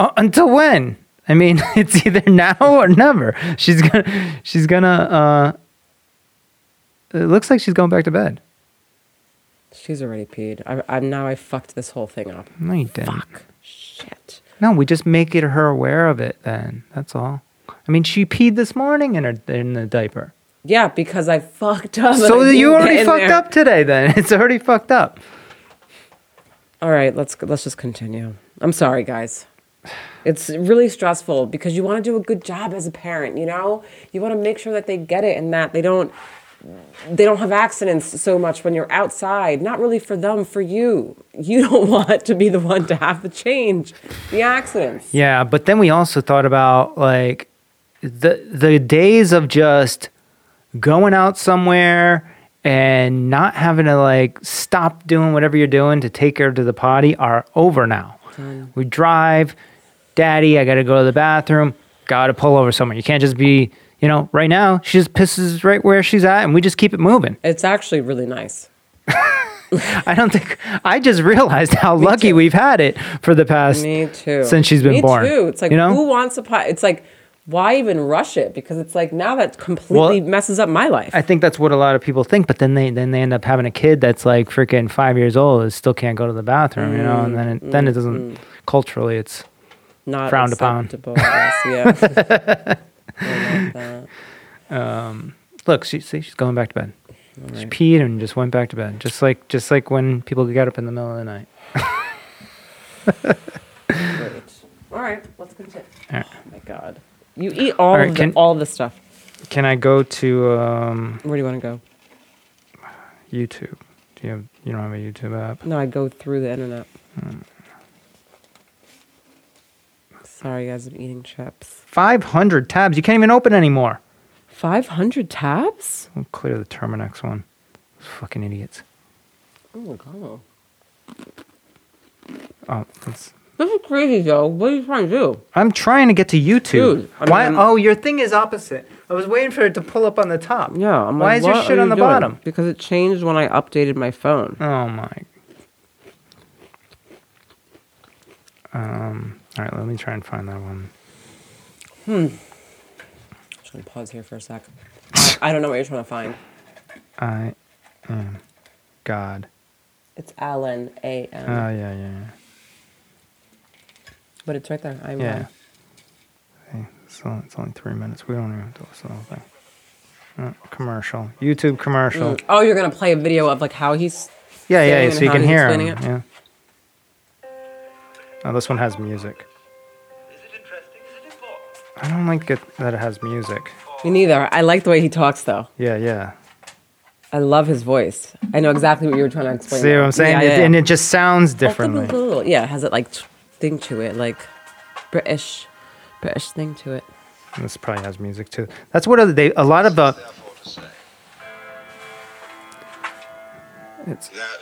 Uh, until when? I mean, it's either now or never. She's gonna. She's gonna. Uh, it looks like she's going back to bed. She's already peed. I, I'm now I fucked this whole thing up. No, you didn't. Fuck. Shit. No, we just make it her aware of it. Then that's all. I mean, she peed this morning in her in the diaper. Yeah, because I fucked up. So you already fucked there. up today. Then it's already fucked up. All right, let's let's just continue. I'm sorry, guys. It's really stressful because you want to do a good job as a parent, you know? You want to make sure that they get it and that they don't they don't have accidents so much when you're outside. Not really for them, for you. You don't want to be the one to have the change the accidents. Yeah, but then we also thought about like the the days of just going out somewhere and not having to like stop doing whatever you're doing to take her to the potty are over now. We drive, daddy, I got to go to the bathroom, got to pull over somewhere. You can't just be, you know, right now she just pisses right where she's at and we just keep it moving. It's actually really nice. I don't think I just realized how lucky too. we've had it for the past Me too. since she's been Me born. too. It's like you know? who wants a pot? It's like why even rush it? Because it's like now that completely Well, messes up my life. I think that's what a lot of people think, but then they then they end up having a kid that's like freaking five years old and still can't go to the bathroom, you know, and then it, then it doesn't culturally it's not Frowned upon. Yes, yeah. I love look she see she's going back to bed. She peed and just went back to bed, just like just like when people get up in the middle of the night. Great. All right, let's continue. All right. Oh my god, you eat all All right, of can- the, all of this stuff. Can I go to um, Where do you want to go? YouTube? Do you have You don't have a YouTube app. No, I go through the internet. Sorry, guys, I'm eating chips. 500 tabs. You can't even open anymore. 500 tabs? I'll clear the Terminix one. Fucking idiots. Oh my god. Oh, that's. This is crazy, Joe. What are you trying to do? I'm trying to get to YouTube. Dude, I Why? mean- oh, your thing is opposite. I was waiting for it to pull up on the top. Yeah, I'm Why like, is your what shit are on you the doing? bottom? Because it changed when I updated my phone. Oh my. Um. All right. Let me try and find that one. Hmm. Just gonna pause here for a sec. I, don't know what you're trying to find. I am God. It's Alan A M, Oh yeah, yeah, yeah. but it's right there. I'm Yeah. Hey, so it's only three minutes. We don't even have to listen to the whole thing. Uh, commercial. YouTube commercial. Mm. Oh, you're gonna play a video of like how he's. Yeah, yeah, so you can hear him. it? Yeah. Oh, this one has music. I don't like it that it has music. Me neither. I like the way he talks though. Yeah, yeah. I love his voice. I know exactly what you were trying to explain. See what. I'm saying? Yeah, It- yeah, yeah. And it just sounds differently. Oh, yeah, it has it like thing to it, like British, British thing to it. This probably has music too. That's what they a lot of the Therefore to say it's that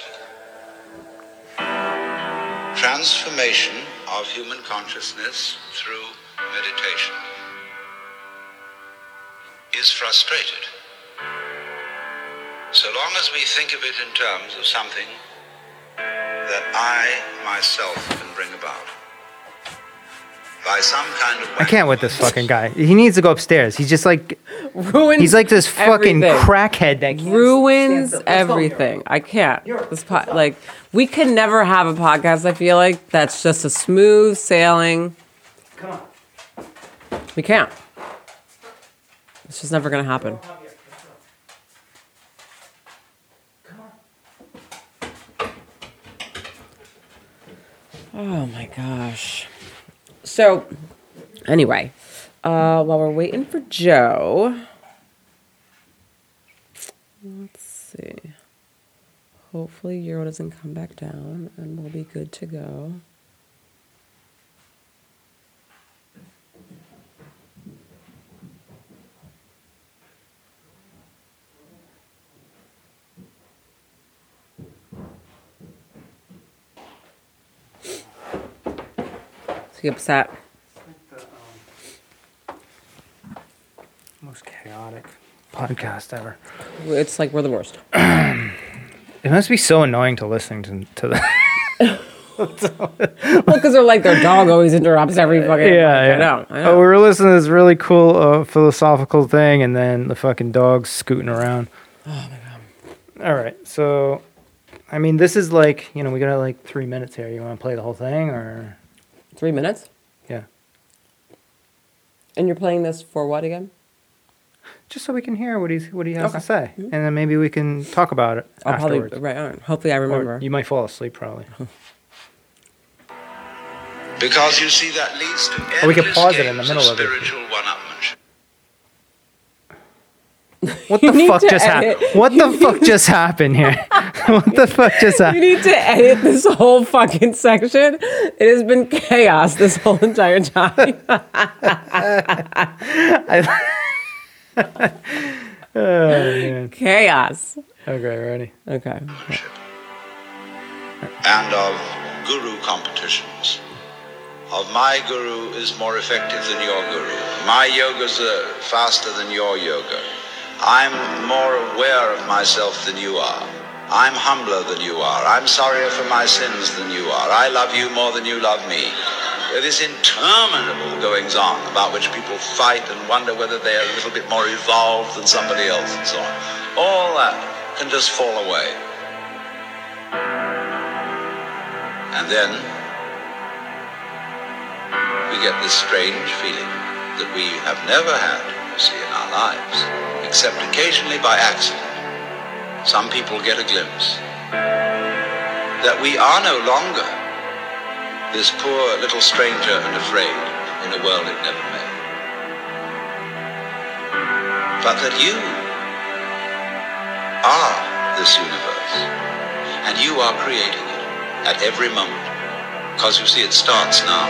transformation of human consciousness through meditation is frustrated. So long as we think of it in terms of something that I myself can bring about by some kind of I can't with this fucking guy. He needs to go upstairs. He's just like Ruins. he's like this fucking everything. crackhead that can't ruins stand still. Let's go. everything. I can't. This po- like we can never have a podcast. I feel like that's just a smooth sailing. Come on. We can't. It's just never gonna happen. Oh my gosh. So, anyway, uh, while we're waiting for Joe, let's see. Hopefully, Euro doesn't come back down and we'll be good to go. Is he upset? Most chaotic podcast ever. It's like we're the worst. It must be so annoying to listen to, to the Well, because they're like their dog always interrupts every fucking. yeah, yeah. I know. I Oh, we were listening to this really cool uh, philosophical thing, and then the fucking dog's scooting around. Oh my god! All right, so, I mean, this is like you know we got like three minutes here. You want to play the whole thing, or Three minutes, yeah, and you're playing this for what again? just so we can hear what he's what he has Okay. to say, mm-hmm. and then maybe we can talk about it I'll afterwards. probably right. All right. Hopefully, I Or remember. you might fall asleep probably. Because you see, that leads to Or we could endless pause it in the games middle of it. Spiritual one-upmanship. What the fuck just edit. happened? What the fuck just happened here? what the fuck just happened? You need to edit this whole fucking section. It has been chaos this whole entire time. Oh, man. chaos. Okay, ready? Okay. and of guru competitions. Of my guru is more effective than your guru. My yoga's uh, faster than your yoga. I'm more aware of myself than you are. I'm humbler than you are. I'm sorrier for my sins than you are. I love you more than you love me. There is interminable goings on about which people fight and wonder whether they're a little bit more evolved than somebody else and so on. All that can just fall away. And then we get this strange feeling that we have never had, in our lives, except occasionally by accident. Some people get a glimpse that we are no longer this poor little stranger and afraid in a world it never made. But that you are this universe. And you are creating it at every moment. Because you see, it starts now.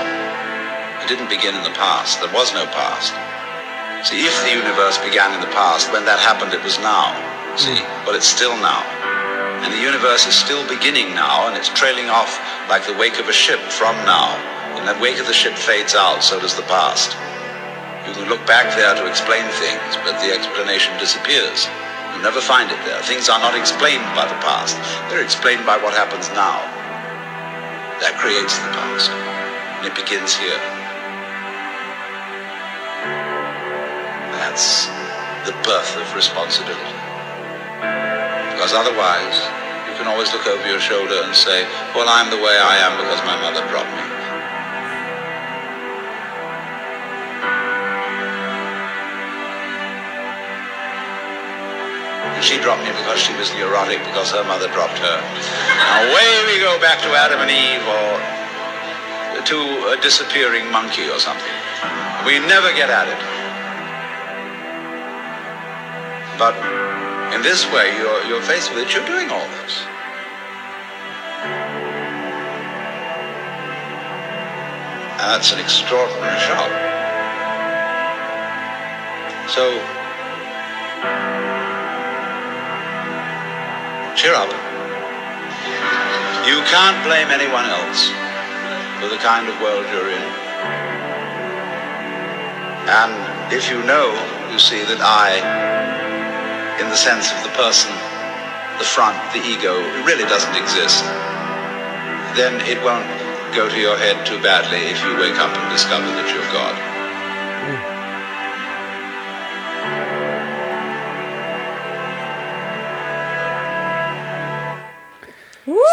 It didn't begin in the past. There was no past. See, if the universe began in the past, when that happened, it was now. See? Hmm. But it's still now. And the universe is still beginning now, and it's trailing off like the wake of a ship from now. And that wake of the ship fades out, so does the past. You can look back there to explain things, but the explanation disappears. You'll never find it there. Things are not explained by the past. They're explained by what happens now. That creates the past. And it begins here. That's the birth of responsibility. Because otherwise, you can always look over your shoulder and say, well, I'm the way I am because my mother dropped me. She dropped me because she was neurotic because her mother dropped her. Now away we go back to Adam and Eve or to a disappearing monkey or something. We never get at it. But in this way, you're, you're faced with it, you're doing all this. And that's an extraordinary shock. So, cheer up. You can't blame anyone else for the kind of world you're in. And if you know, you see that I, in the sense of the person, the front, the ego, it really doesn't exist, then it won't go to your head too badly if you wake up and discover that you're God.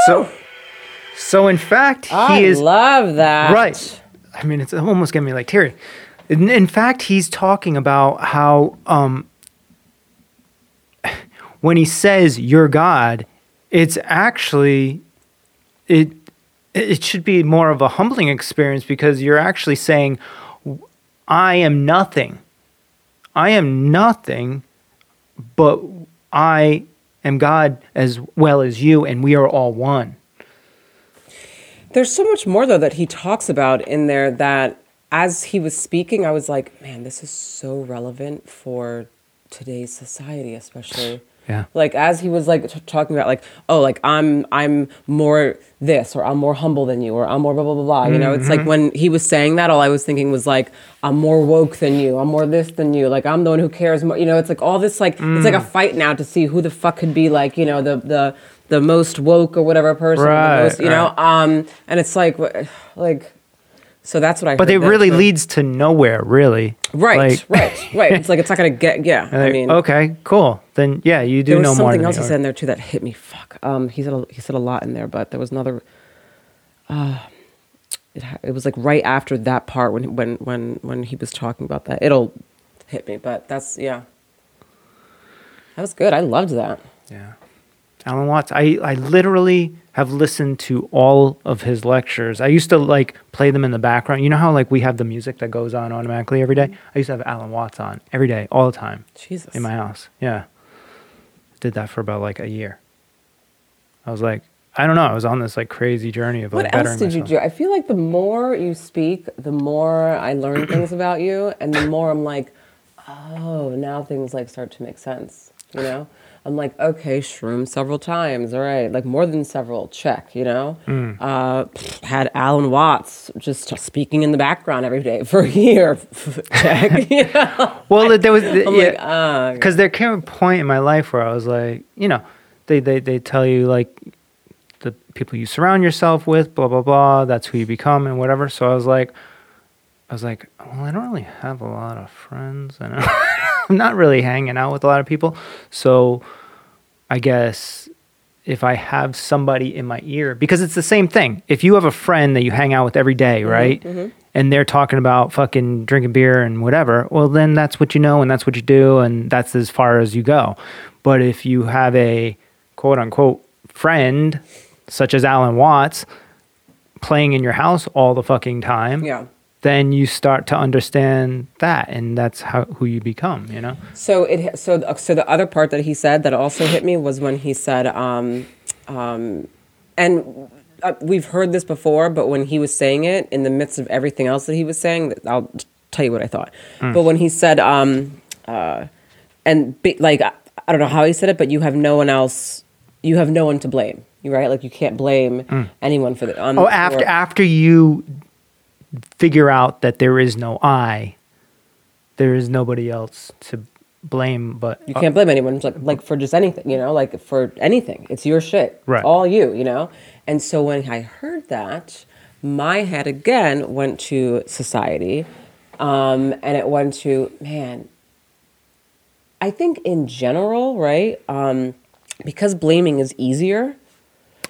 So, so in fact, he I is love that. right. I mean, it's almost getting me like teary. In, in fact, he's talking about how um, when he says "you're God," it's actually it. It should be more of a humbling experience because you're actually saying, "I am nothing. I am nothing, but I am God as well as you, and we are all one." There's so much more though that he talks about in there that as he was speaking, I was like, man, this is so relevant for today's society, especially. Yeah. Like as he was like t- talking about like, oh, like I'm I'm more this or I'm more humble than you or I'm more blah blah blah blah. You know, it's like when he was saying that, all I was thinking was like, I'm more woke than you. I'm more this than you. Like I'm the one who cares more. You know, it's like all this like it's like a fight now to see who the fuck could be like you know the the the most woke or whatever person. Right, the most, you know, um, and it's like like. So that's what I. But it really too. leads to nowhere, really. Right, Like- right, right. It's like it's not gonna get. Yeah, I mean, okay, cool. Then yeah, you do there was know more. something else he said in there too that hit me. Fuck. Um, he said a, he said a lot in there, but there was another. Uh, it it was like right after that part when when when when he was talking about that. It'll hit me, but that's yeah. That was good. I loved that. Yeah. Alan Watts, I, I literally have listened to all of his lectures. I used to like play them in the background. You know how like we have the music that goes on automatically every day? I used to have Alan Watts on every day, all the time Jesus. in my house. Yeah. Did that for about like a year. I was like, I don't know. I was on this like crazy journey of like What else did you do? I feel like the more you speak, the more I learn things about you, and the more I'm like, oh, now things like start to make sense. You know, I'm like, okay, shroom several times, all right, like more than several, check. You know, Mm. uh, had Alan Watts just speaking in the background every day for a year, check. you know? Well, there was like, yeah, ah, because there came a point in my life where I was like, you know, they they they tell you like the people you surround yourself with, blah blah blah. That's who you become and whatever. So I was like, I was like, well, I don't really have a lot of friends, and I'm not really hanging out with a lot of people. So I guess if I have somebody in my ear, because it's the same thing. If you have a friend that you hang out with every day, mm-hmm, right? Mm-hmm. And they're talking about fucking drinking beer and whatever, well, then that's what you know and that's what you do and that's as far as you go. But if you have a quote unquote friend, such as Alan Watts, playing in your house all the fucking time, yeah. Then you start to understand that and that's how who you become, you know? So it so so the other part that he said that also hit me was when he said um, um, and uh, we've heard this before, but when he was saying it in the midst of everything else that he was saying, I'll tell you what I thought. But when he said, um, uh, and be, like, I, I don't know how he said it, but you have no one else, you have no one to blame. You right? Like you can't blame anyone for the. Um, Oh, after for- after you figure out that there is no I, there is nobody else to blame but You can't blame anyone like like for just anything, you know, like for anything. It's your shit. Right. It's all you, you know? And so when I heard that, my head again went to society. Um, and it went to, man, I think in general, right? Um, because blaming is easier,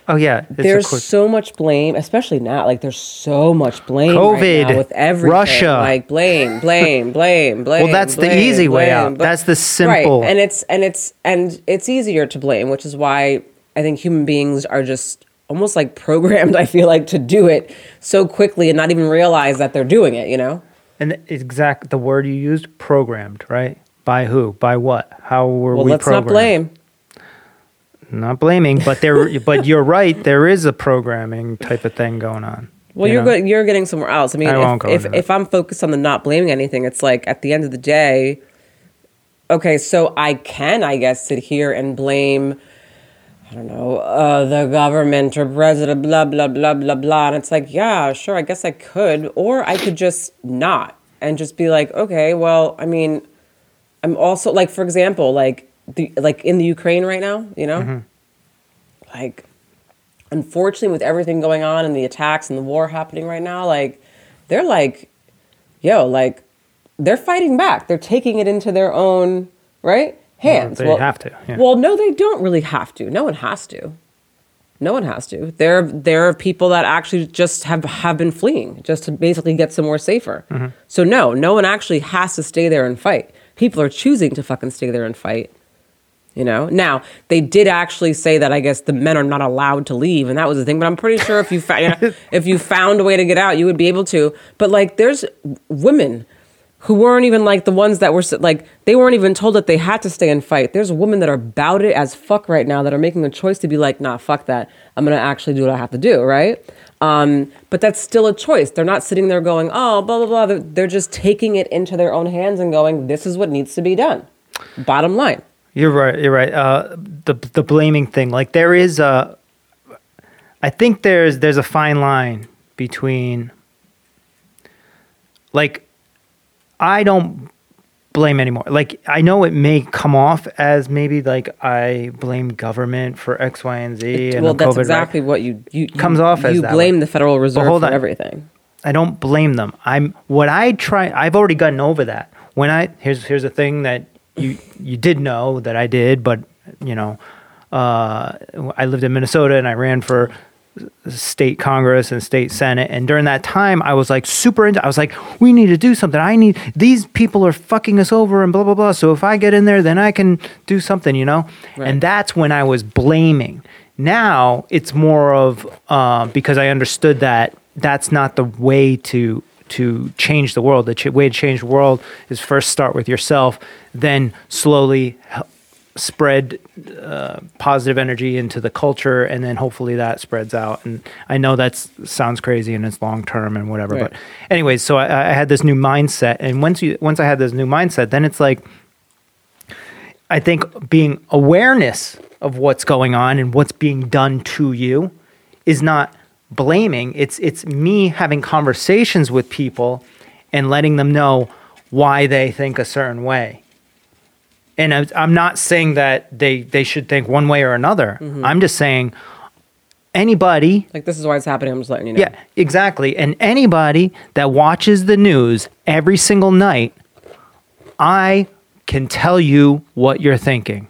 Oh yeah, there's so much blame, especially now. Like there's so much blame COVID, right now with everything. Russia. like blame, blame, blame, blame. Well, that's the blame, easy way blame, out. bl- That's the simple- Right. And it's and it's and it's easier to blame, which is why I think human beings are just almost like programmed. I feel like to do it so quickly and not even realize that they're doing it. You know. and the exact the word you used programmed right by who by what how were Well, we let's programmed not blame. Not blaming but there but you're right there is a programming type of thing going on Well, you are good. You're getting somewhere else. I mean, I if go if, if I'm focused on the not blaming anything, it's like at the end of the day, okay, so I can, I guess, sit here and blame, I don't know, uh, the government or president, blah blah blah blah blah, and it's like, yeah, sure, I guess I could, or I could just not and just be like, okay, well, I mean, I'm also like, for example, like the like in the Ukraine right now, you know, Mm-hmm. like unfortunately with everything going on and the attacks and the war happening right now like they're like yo like they're fighting back. They're taking it into their own right hands. they have to, yeah. well no they don't really have to. No one has to. No one has to. There there are people that actually just have have been fleeing just to basically get somewhere safer. Mm-hmm. so no no one actually has to stay there and fight. People are choosing to fucking stay there and fight you know? Now they did actually say that i guess the men are not allowed to leave and that was the thing but i'm pretty sure if you found if you found a way to get out you would be able to. But like there's women who weren't even like the ones that were like they weren't even told that they had to stay and fight. There's women that are about it as fuck right now that are making a choice to be like nah fuck that. I'm gonna actually do what i have to do right? Um, but that's still a choice. They're not sitting there going oh blah blah blah. They're, they're just taking it into their own hands and going this is what needs to be done. Bottom line You're right. You're right. Uh, the the blaming thing, like there is a, I think there's there's a fine line between, like, I don't blame anymore. Like I know it may come off as maybe like I blame government for X, Y, and Z. and well, that's COVID, right? exactly what you you Comes you, off as you blame way. the Federal Reserve hold for on. everything. I don't blame them. I'm what I try. I've already gotten over that. When I here's here's a thing that you you did know that I did, but you know, uh, I lived in Minnesota and I ran for state congress and state senate. And during that time i was like super into i was like we need to do something. I need these people are fucking us over and blah blah blah. So if i get in there then i can do something you know? Right. and that's when i was blaming. Now it's more of uh, because i understood that that's not the way to to change the world. The ch- way to change the world is first start with yourself then slowly spread uh, positive energy into the culture and then hopefully that spreads out. And i know that sounds crazy and it's long term and whatever Right. but anyways so I, I had this new mindset. And once you once i had this new mindset then it's like i think being awareness of what's going on and what's being done to you is not blaming it's it's me having conversations with people and letting them know why they think a certain way and I'm- I'm not saying that they they should think one way or another. Mm-hmm. I'm just saying anybody, Like this is why it's happening. I'm just letting you know. yeah, exactly, and anybody that watches the news every single night, I can tell you what you're thinking.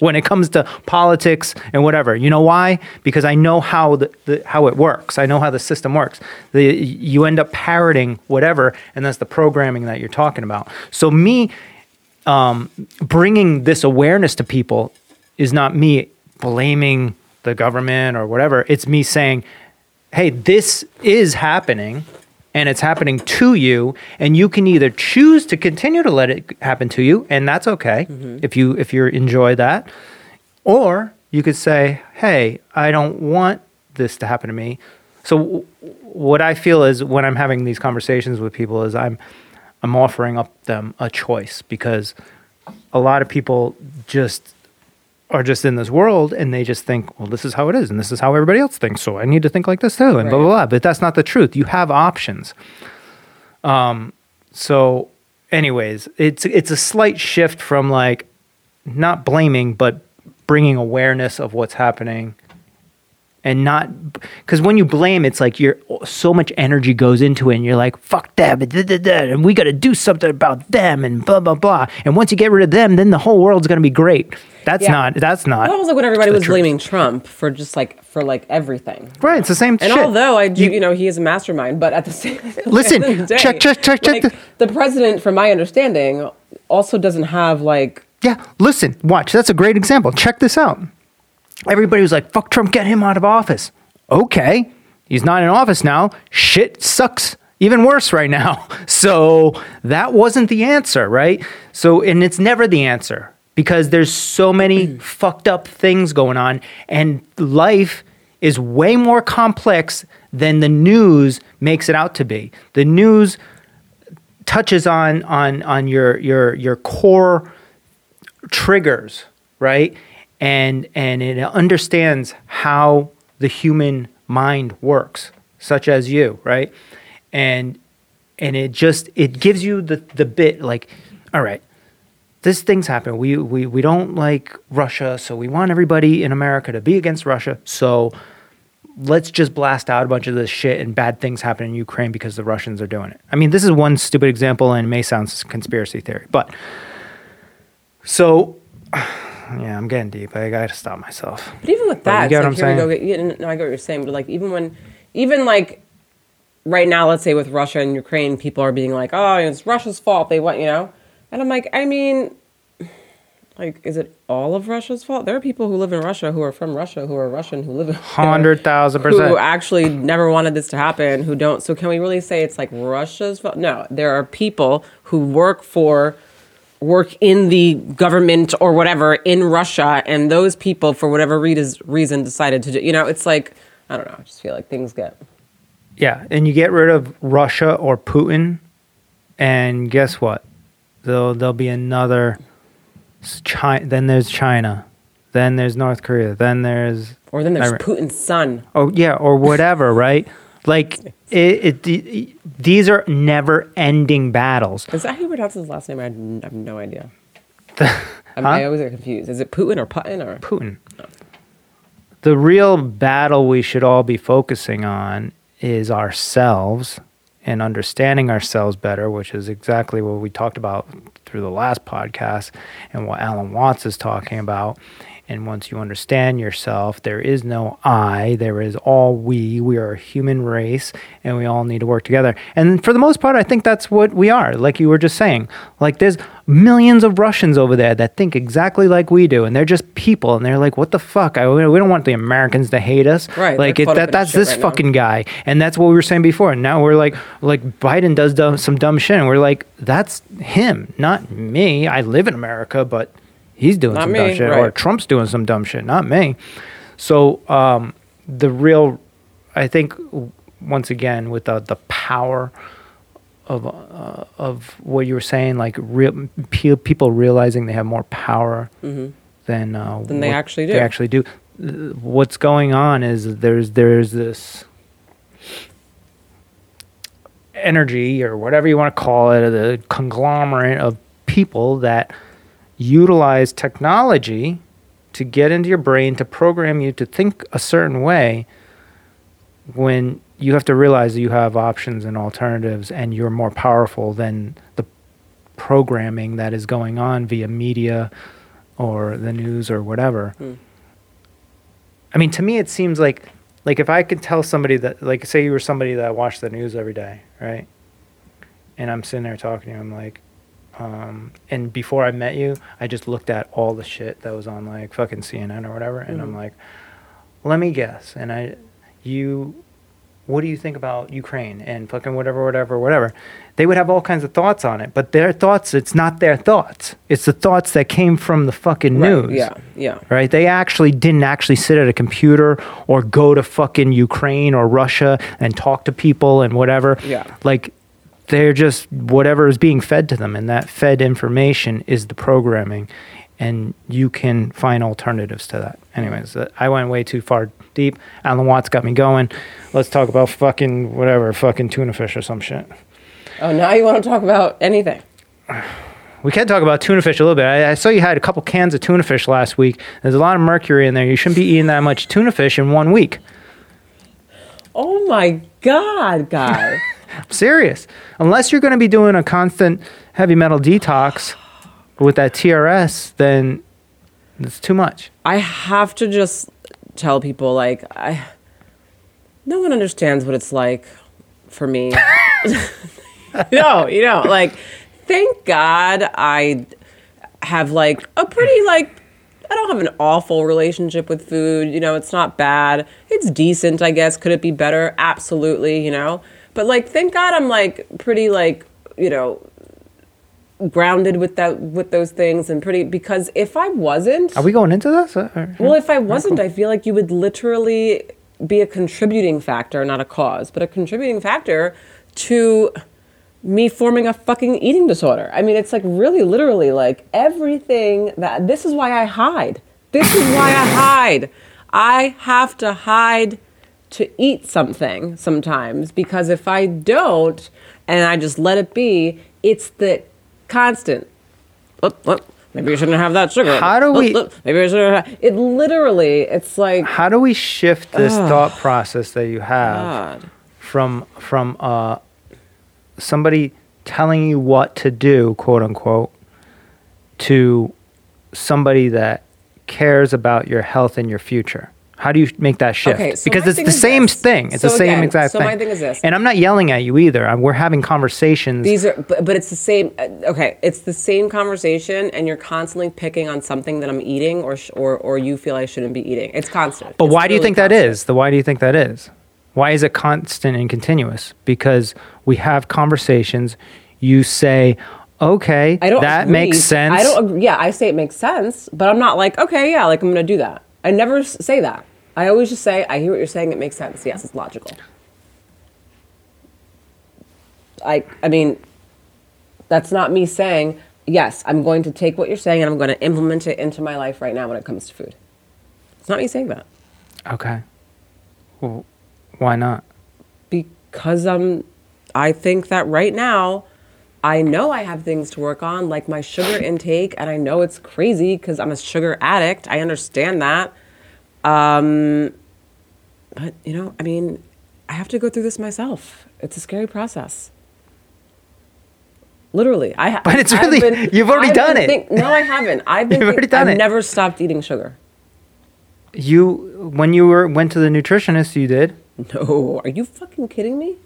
When it comes to politics and whatever. You know why? Because I know how the, the how it works. I know how the system works. The you end up parroting whatever, and that's the programming that you're talking about. So me um, bringing this awareness to people is not me blaming the government or whatever. It's me saying, hey, this is happening and it's happening to you and you can either choose to continue to let it happen to you and that's okay mm-hmm. if you if you enjoy that or you could say, "Hey, I don't want this to happen to me." So w- what I feel is when I'm having these conversations with people is I'm I'm offering up them a choice because a lot of people just are just in this world and they just think, well, this is how it is and this is how everybody else thinks. So I need to think like this too and blah, blah, blah. But that's not the truth. You have options. Um, so anyways, it's, it's a slight shift from like not blaming, but bringing awareness of what's happening and not because when you blame it's like you're so much energy goes into it and you're like fuck them and, da, da, da, and we got to do something about them and blah blah blah and once you get rid of them then the whole world's going to be great that's Yeah. not that's not That was like when everybody was truth. blaming Trump for just like for like everything. right it's the same And shit although I do, You- you, know, he is a mastermind, but at the same the Listen, the check, check, check, check like, the president, from my understanding, also doesn't have like Yeah, listen, watch. That's a great example. Check this out. Everybody was like, fuck Trump, get him out of office. Okay, he's not in office now. Shit sucks even worse right now. So that wasn't the answer, right? So, and it's never the answer because there's so many fucked up things going on, and life is way more complex than the news makes it out to be. The news touches on on on your your your core triggers, right? And and it understands how the human mind works, such as you, right? And and it just it gives you the the bit like, all right, this thing's happened. We we we don't like Russia, so we want everybody in America to be against Russia. So let's just blast out a bunch of this shit and bad things happen in Ukraine because the Russians are doing it. I mean, this is one stupid example and it may sound conspiracy theory, but so yeah, I'm getting deep. I got to stop myself. But even with But you that, get what like I'm here we go. No, I get what you're saying, but like even when, even like right now, let's say with Russia and Ukraine, people are being like, "Oh, it's Russia's fault." They want, you know, and I'm like, I mean, like, is it all of Russia's fault? There are people who live in Russia who are from Russia who are Russian who live in hundred thousand percent who actually never wanted this to happen, who don't. So can we really say it's like Russia's fault? No, there are people who work for work in the government or whatever in Russia, and those people, for whatever reas- reason, decided to do. You know, it's like I don't know. I just feel like things get. Yeah, and you get rid of Russia or Putin, and guess what? There'll there'll be another. China. Then there's China. Then there's North Korea. Then there's Or then there's. Putin's son. Oh yeah, or whatever, right? Like it, it, it, these are never-ending battles. Is that pronounce his last name? I I have no idea. Huh? I'm, I always get confused. Is it Putin or Putin or? Putin. Oh. The real battle we should all be focusing on is ourselves and understanding ourselves better, which is exactly what we talked about through the last podcast and what Alan Watts is talking about. And once you understand yourself, there is no I, there is all we. We are a human race and we all need to work together. And for the most part, I think that's what we are, like you were just saying. Like there's millions of Russians over there that think exactly like we do, and they're just people, and they're like, what the fuck? I, we don't want the Americans to hate us. Right, Like it, that, that's this right now. fucking guy. And that's what we were saying before. And now we're like, like Biden does dumb, some dumb shit, and we're like, that's him, not me. I live in America, but he's doing Not some dumb me, shit, or. Trump's doing some dumb shit, not me. So um, the real, I think, once again, with the the power of uh, of what you were saying, like real pe- people realizing they have more power than uh, Mm-hmm. Than they actually They do. actually do. What's going on is there's there's this energy or whatever you want to call it, of the conglomerate of people that utilize technology to get into your brain to program you to think a certain way when you have to realize that you have options and alternatives and you're more powerful than the programming that is going on via media or the news or whatever. Hmm. I mean, to me, it seems like like if I could tell somebody that, like, say you were somebody that watched the news every day, right? And I'm sitting there talking to you, I'm like, um, and before I met you, I just looked at all the shit that was on like fucking CNN or whatever, and I'm like, let me guess, and I, you what do you think about Ukraine and fucking whatever, whatever, whatever, they would have all kinds of thoughts on it. But their thoughts, it's not their thoughts. It's the thoughts that came from the fucking Right, news. Yeah, yeah. Right? They actually didn't actually sit at a computer or go to fucking Ukraine or Russia and talk to people and whatever. Yeah. Like they're just whatever is being fed to them and that fed information is the programming and you can find alternatives to that. Anyways, uh, I went way too far deep. Alan Watts got me going. Let's talk about fucking whatever, fucking tuna fish or some shit. Oh, now you want to talk about anything? We can talk about tuna fish a little bit. I, I saw you had a couple cans of tuna fish last week. There's a lot of mercury in there. You shouldn't be eating that much tuna fish in one week. Oh my God, guy. I'm serious. Unless you're going to be doing a constant heavy metal detox with that TRS, then it's too much. I have to just tell people like I no one understands what it's like for me. no, you know, like thank God I have like a pretty like I don't have an awful relationship with food, you know, it's not bad. It's decent, I guess. Could it be better? Absolutely, you know. But like thank God I'm like pretty like, you know, grounded with that with those things and pretty because if I wasn't Are we going into this? Or- well, if I wasn't, I feel like you would literally be a contributing factor, not a cause, but a contributing factor to me forming a fucking eating disorder. I mean, it's like really literally like everything that this is why I hide. This is why I hide. I have to hide to eat something sometimes because if I don't and I just let it be, it's the constant Oop, oop, maybe you shouldn't have that sugar. How do we- maybe I shouldn't have. It literally, it's like How do we shift this thought process that you have God. from from uh, somebody telling you what to do, quote unquote, to somebody that cares about your health and your future? How do you make that shift? Okay, so because it's the same this. thing. It's So the same again, exact so thing. So my thing is this. And I'm not yelling at you either. I'm, we're having conversations. These are, but, but it's the same. uh, Okay, it's the same conversation, and you're constantly picking on something that I'm eating, or sh- or or you feel I shouldn't be eating. It's constant. But It's why do you think that constant. is? The why do you think that is? Why is it constant and continuous? Because we have conversations. You say, "Okay, I don't. that agree. makes sense." I don't. Agree. Yeah, I say it makes sense, but I'm not like, okay, yeah, like I'm gonna do that. I never s- say that. I always just say, I hear what you're saying. It makes sense. Yes, it's logical. I. I mean, that's not me saying. Yes, I'm going to take what you're saying and I'm going to implement it into my life right now when it comes to food. It's not me saying that Okay. Well, why not? because um, I think that right now, I know I have things to work on, like my sugar intake, and I know it's crazy because I'm a sugar addict. I understand that. Um, but, you know, I mean, I have to go through this myself. It's a scary process. Literally, I. ha- But it's I've really- you've already I've done been it. think- no, I haven't. I've been. You've already done I've it. never stopped eating sugar. You when you were went to the nutritionist, you did. No, are you fucking kidding me?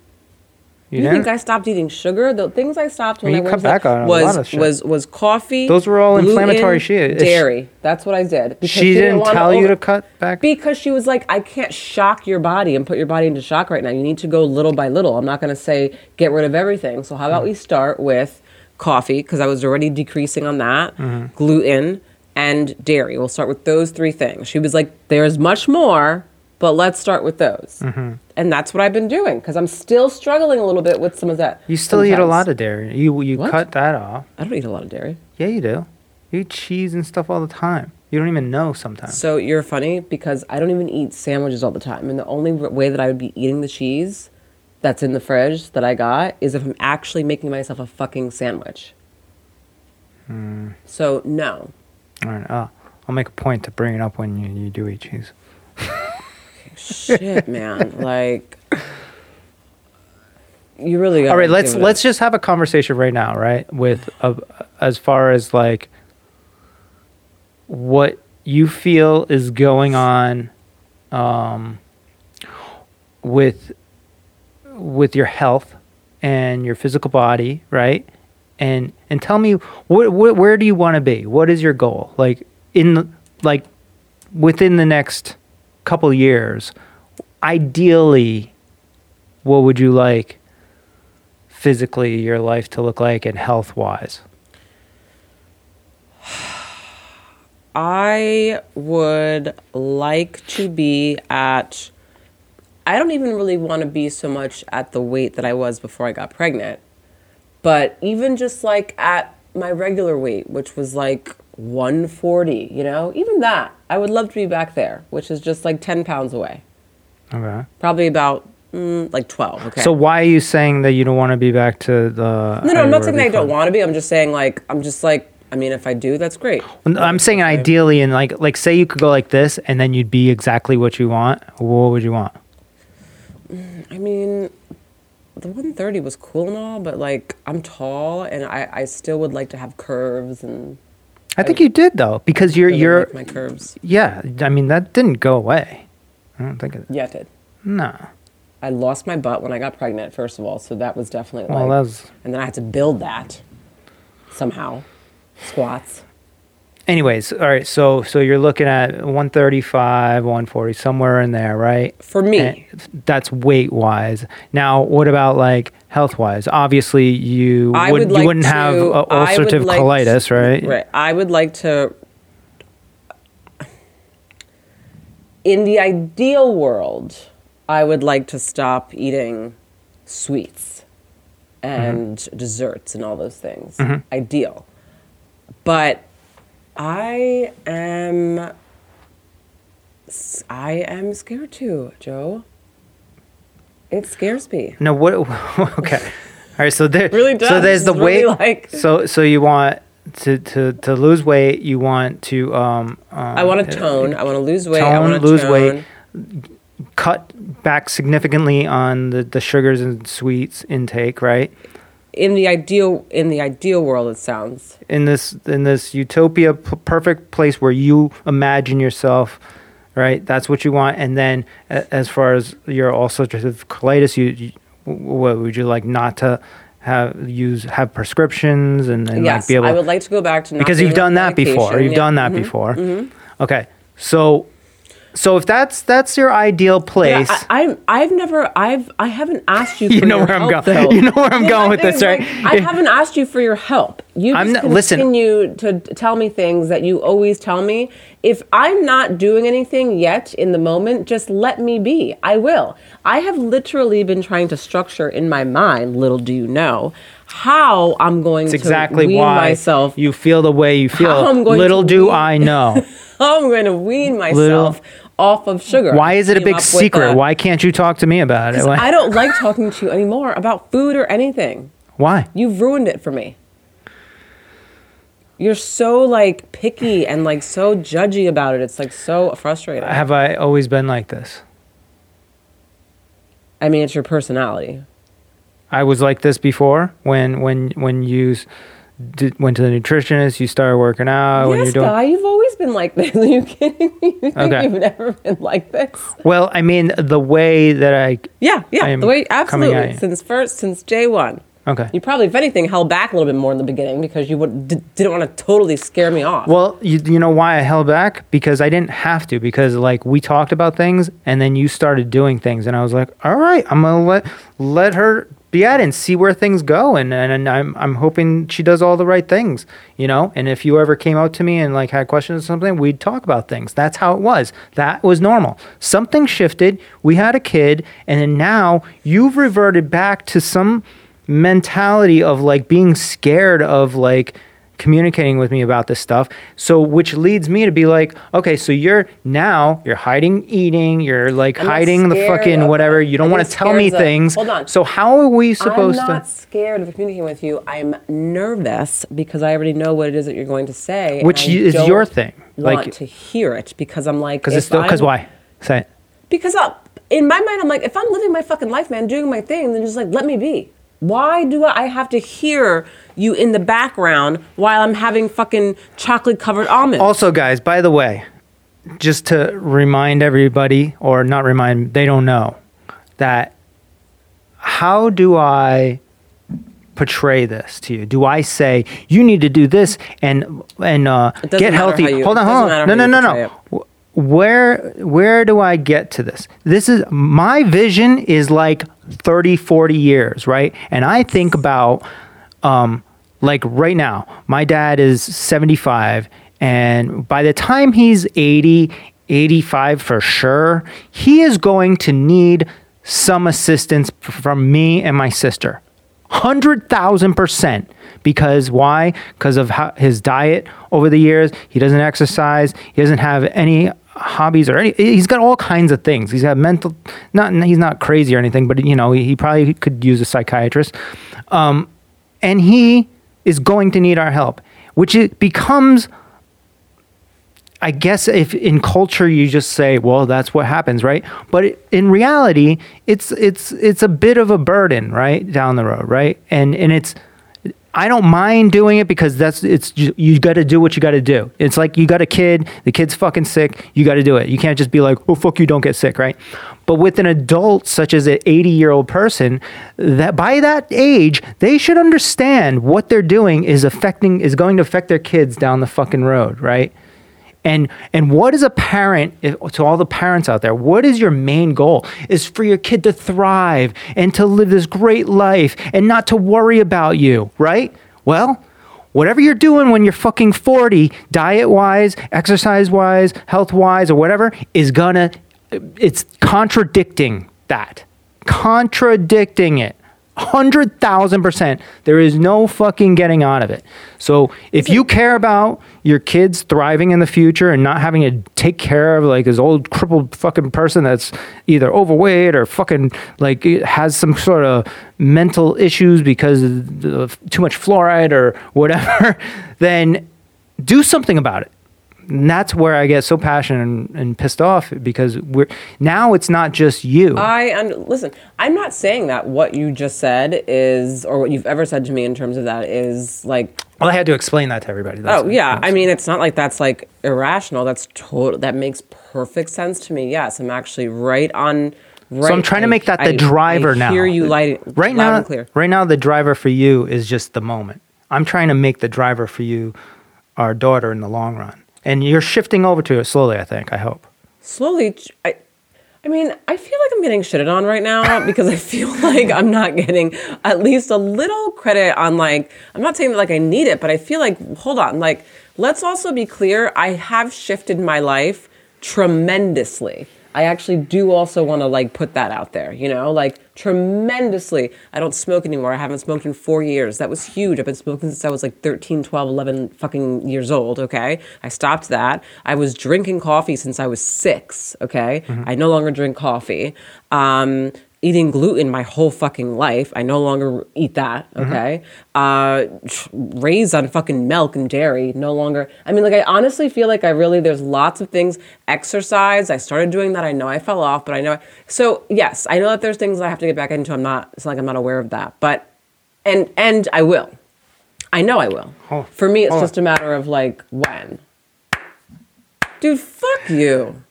You, You, think I stopped eating sugar? The things I stopped when I went cut to back on was shit. was was coffee. Those were all inflammatory shit. Dairy. That's what I did. Because she didn't wanna tell you to cut back. Because she was like, I can't shock your body and put your body into shock right now. You need to go little by little. I'm not going to say get rid of everything. So how about Mm. we start with coffee because I was already decreasing on that, Mm-hmm. gluten and dairy. We'll start with those three things. She was like, there's much more, but let's start with those. Mm-hmm. And that's what I've been doing because I'm still struggling a little bit with some of that. you still eat a lot of dairy. You you What? cut that off. I don't eat a lot of dairy. Yeah, you do. You eat cheese and stuff all the time. You don't even know sometimes. So you're funny because I don't even eat sandwiches all the time. And the only way that I would be eating the cheese that's in the fridge that I got is if I'm actually making myself a fucking sandwich. Hmm. So no. All right. Uh, I'll make a point to bring it up when you, you do eat cheese. Shit, man. Like you really got All right, let's let's just have a conversation right now, right? With uh, as far as like what you feel is going on um, with with your health and your physical body, right? And and tell me what, what where do you want to be? What is your goal? Like in like within the next couple years, ideally what would you like physically your life to look like and health wise? I would like to be at. I don't even really want to be so much at the weight that I was before I got pregnant, but even just like at my regular weight, which was like 140, you know, even that, I would love to be back there, which is just like 10 pounds away. Okay. Probably about mm, like 12. Okay. So why are you saying that you don't want to be back to the? no, no, I'm not saying that I don't want to be. I'm just saying like I'm just like I mean, if I do, that's great. I'm saying ideally, and like, like, say you could go like this, and then you'd be exactly what you want. What would you want? I mean, the 130 was cool and all, but like I'm tall and I, I still would like to have curves and I think you did though, because you're really you're like my curves. yeah. I mean, that didn't go away. I don't think it. Yeah, it did. No. I lost my butt when I got pregnant, first of all, so that was definitely Well, like, that's. and then I had to build that somehow. Squats. Anyways, all right. So so you're looking at 135, 140, somewhere in there, right? For me. And that's weight wise. Now, what about like health wise? Obviously, you I wouldn't would like you wouldn't have to- uh, would ulcerative like colitis, to- right? Right. I would like to. In the ideal world, I would like to stop eating sweets and Mm-hmm. desserts and all those things. Ideal. But I am. I am scared too, Joe. It scares me. No, what? Okay, all right. So there, Really does. So there's the really weight. like- So so you want to to to lose weight. You want to um. um I want to tone. I want to lose weight. I tone, want to lose tone. weight. cut back significantly on the, the sugars and sweets intake, right? In the ideal, in the ideal world, it sounds. In this in this utopia, p- perfect place where you imagine yourself, right? That's what you want. And then, a- as far as your ulcerative colitis, you, you what would you like not to have use have prescriptions and, and yes, like be able to. I would like to go back to because you've done on that before. You've Yeah. done that Mhm. before. Okay, so so if that's that's your ideal Yeah, place. I, I'm. I've never. I've. I haven't asked you. For You know your where I'm help, going. though. You know where I'm Yeah, going I with this, right? like, I haven't asked you for your help. You I'm just not- listen. continue to tell me things that you always tell me. If I'm not doing anything yet in the moment, just let me be. I will. I have literally been trying to structure in my mind. Little do you know how I'm going It's to exactly wean why myself. you feel the way you feel. How I'm going Little to do wean- I know. I'm going to wean myself off of sugar. Why is it a big secret? Why can't you talk to me about it? Why? I don't like talking to you anymore about food or anything. Why? You've ruined it for me. You're so like picky and like so judgy about it. It's like so frustrating. Have I always been like this? I mean, it's your personality. I was like this before when when when you did, went to the nutritionist, you started working out. when yes, you're doing guy, you've always been like this. Are you kidding me? You think Okay. you've never been like this? well, I mean the way that I Yeah, yeah. I the way absolutely since first since J one. okay. You probably, if anything, held back a little bit more in the beginning because you would, d- didn't want to totally scare me off. Well, you, you know why I held back? Because I didn't have to. Because like we talked about things, and then you started doing things, and I was like, all right, I'm gonna let let her at it and see where things go, and and, and I'm I'm hoping she does all the right things, you know. And if you ever came out to me and like had questions or something, we'd talk about things. That's how it was. That was normal. Something shifted. We had a kid, and then now you've reverted back to some mentality of like being scared of like communicating with me about this stuff so which leads me to be like okay so you're now you're hiding eating you're like I'm hiding the fucking whatever you don't want to tell me of- things hold on. so how are we supposed to? I'm not to scared of communicating with you. I'm nervous because I already know what it is that you're going to say. Which I is your thing. Want Like- to hear it because I'm like because it's if because why say it Because uh, in my mind I'm like if I'm living my fucking life, man, doing my thing, then just like let me be. Why do I have to hear you in the background while I'm having fucking chocolate covered almonds? also guys by the way just to remind everybody or not remind they don't know that how do i portray this to you? Do i say you need to do this and and uh, get healthy you- hold on hold on. no no no no where where do I get to this? This is my vision is like 30 40 years, right? And I think about um like right now, my dad is 75 and by the time he's 80, 85 for sure, he is going to need some assistance from me and my sister. 100,000%. Because why? Because of his diet over the years. He doesn't exercise. He doesn't have any hobbies or any. He's got all kinds of things. He's got mental, not, he's not crazy or anything, but you know, he, he probably could use a psychiatrist. Um, and he is going to need our help, which it becomes I guess if in culture you just say, well, that's what happens, right? But it, in reality, it's it's it's a bit of a burden, right, down the road, right? And and it's I don't mind doing it because that's it's you got to do what you got to do. It's like you got a kid, the kid's fucking sick, you got to do it. You can't just be like, "Oh fuck you, don't get sick," right? But with an adult such as an 80-year-old person, that by that age, they should understand what they're doing is affecting is going to affect their kids down the fucking road, right? And and what is a parent to all the parents out there? What is your main goal? Is for your kid to thrive and to live this great life and not to worry about you, right? Well, whatever you're doing when you're fucking 40, diet wise, exercise wise, health wise, or whatever, is gonna it's contradicting that. Contradicting it. Hundred thousand percent. There is no fucking getting out of it. So if you care about your kids thriving in the future and not having to take care of like this old crippled fucking person that's either overweight or fucking like has some sort of mental issues because of too much fluoride or whatever, then do something about it. And that's where I get so passionate and, and pissed off because we're now it's not just you. I and listen. I'm not saying that what you just said is, or what you've ever said to me in terms of that is like. well, I had to explain that to everybody. That's Oh yeah, I mean it's not like that's like irrational. That's total. That makes perfect sense to me. Yes, I'm actually right on. Right, So I'm trying to make that the I- driver I now. Hear you light right now. Right now, the driver for you is just the moment. I'm trying to make the driver for you our daughter in the long run, and you're shifting over to it slowly. I think. I hope. slowly I I mean, I feel like I'm getting shitted on right now because I feel like I'm not getting at least a little credit on like I'm not saying that like I need it, but I feel like hold on, like let's also be clear, I have shifted my life tremendously. I actually do also want to like put that out there, you know, like tremendously. I don't smoke anymore. I haven't smoked in four years. That was huge. I've been smoking since I was like 13, 12, 11 fucking years old, okay? I stopped that. I was drinking coffee since I was six, okay? I no longer drink coffee. Um, eating gluten my whole fucking life. I no longer eat that, okay? Uh, raised on fucking milk and dairy, no longer. I mean, like, I honestly feel like I really, there's lots of things. Exercise, I started doing that. I know I fell off, but I know. So, yes, I know that there's things I have to get back into. I'm not, it's not like I'm not aware of that, but, and, and I will. I know I will. Oh, For me, it's oh. just a matter of like when. Dude, fuck you.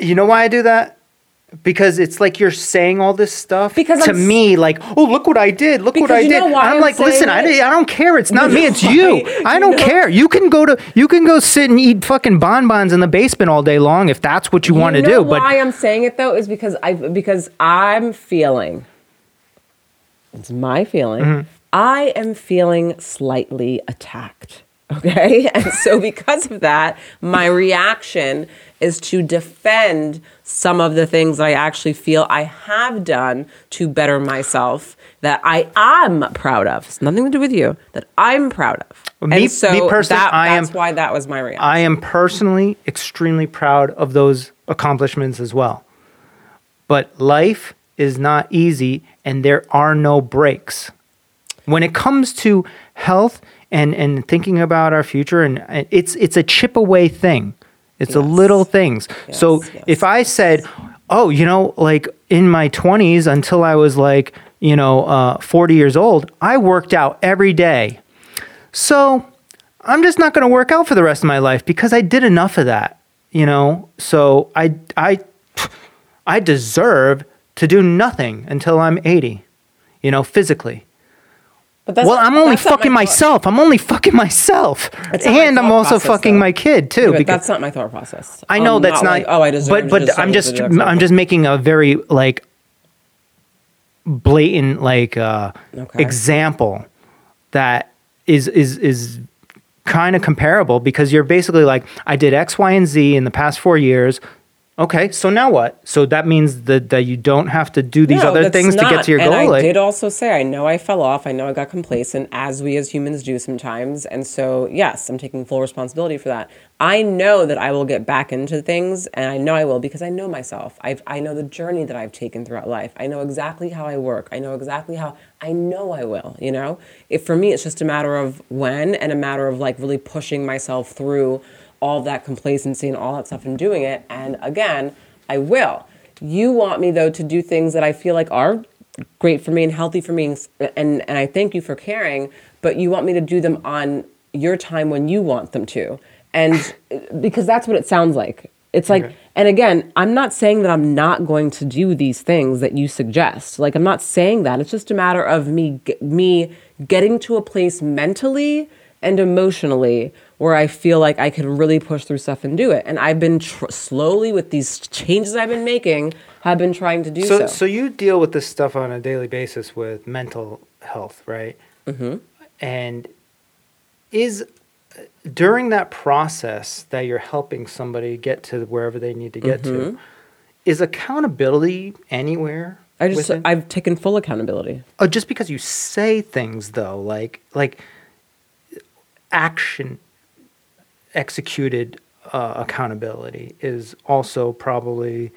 You know why I do that? Because it's like you're saying all this stuff Because to I'm me, like, oh, look what I did, look what I did. why I'm I'm like, listen, I. I don't care. It's not You me, it's you. I don't know- care. You can go to, you can go sit and eat fucking bonbons in the basement all day long if that's what you, want to do. But why I'm saying it though is because I because I'm feeling. It's my feeling. Mm-hmm. I am feeling slightly attacked. Okay, and so because of that, my reaction is to defend some of the things that I actually feel I have done to better myself that I am proud of. It's nothing to do with you. That I'm proud of. Well, me- and so me personally, that, I am- that's why that was my reaction. I am personally extremely proud of those accomplishments as well. But life is not easy and there are no breaks. When it comes to health and, and thinking about our future and and it's it's a chip away thing. It's a Yes. little things. so Yes, yes. if I said, "Oh, you know, like in my 20s until I was like, you know, uh, 40 years old, I worked out every day." So I'm just not going to work out for the rest of my life because I did enough of that, you know. So I I I deserve to do nothing until I'm 80, you know, physically. But that's well, not- I'm only not my fucking thought- myself. I'm only fucking myself, my and I'm also process, fucking though. my kid too. Yeah, but that's not my thought process. I know that's not. like, oh, I deserve. But but just I'm just I'm just making a very like blatant like uh, Okay. example that is is is kind of comparable because you're basically like I did X, Y, and Z in the past four years. Okay, so now what? So that means that, that you don't have to do these No, other things to get to your and goal. I like- did also say I know I fell off. I know I got complacent, as we as humans do sometimes. And so, yes, I'm taking full responsibility for that. I know that I will get back into things, and I know I will because I know myself. I've, I know the journey that I've taken throughout life. I know exactly how I work. I know exactly how I know I will. You know, if for me, it's just a matter of when and a matter of like really pushing myself through all that complacency and all that stuff and doing it. And again, I will. You want me though to do things that I feel like are great for me and healthy for me, and and I thank you for caring. But you want me to do them on your time when you want them to, and uh, because that's what it sounds like. It's like, and again, I'm not saying that I'm not going to do these things that you suggest. Like, I'm not saying that. It's just a matter of me, me getting to a place mentally and emotionally where I feel like I can really push through stuff and do it. And I've been tr- slowly with these changes I've been making, have been trying to do so. so, so you deal with this stuff on a daily basis with mental health, right? Mm-hmm. And is during that process that you're helping somebody get to wherever they need to get to, is accountability anywhere? I just within- I've taken full accountability. oh, just because you say things though, like like action executed uh, accountability is also probably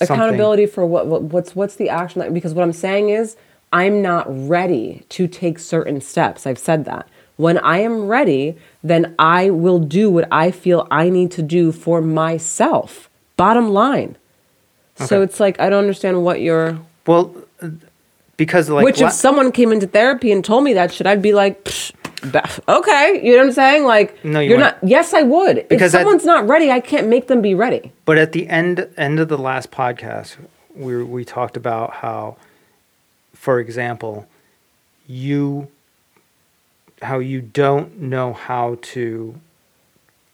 accountability for what, what what's what's the action that, because what i'm saying is i'm not ready to take certain steps. I've said that. When i am ready then i will do what i feel i need to do for myself bottom line. So it's like i don't understand what you're Well, because like which la- if someone came into therapy and told me that shit i'd be like Psh, okay you know what i'm saying like No, you you're wouldn't. not yes i would if Because that- someone's not ready i can't make them be ready But at the end end of the last podcast, we we talked about how, for example, you how you don't know how to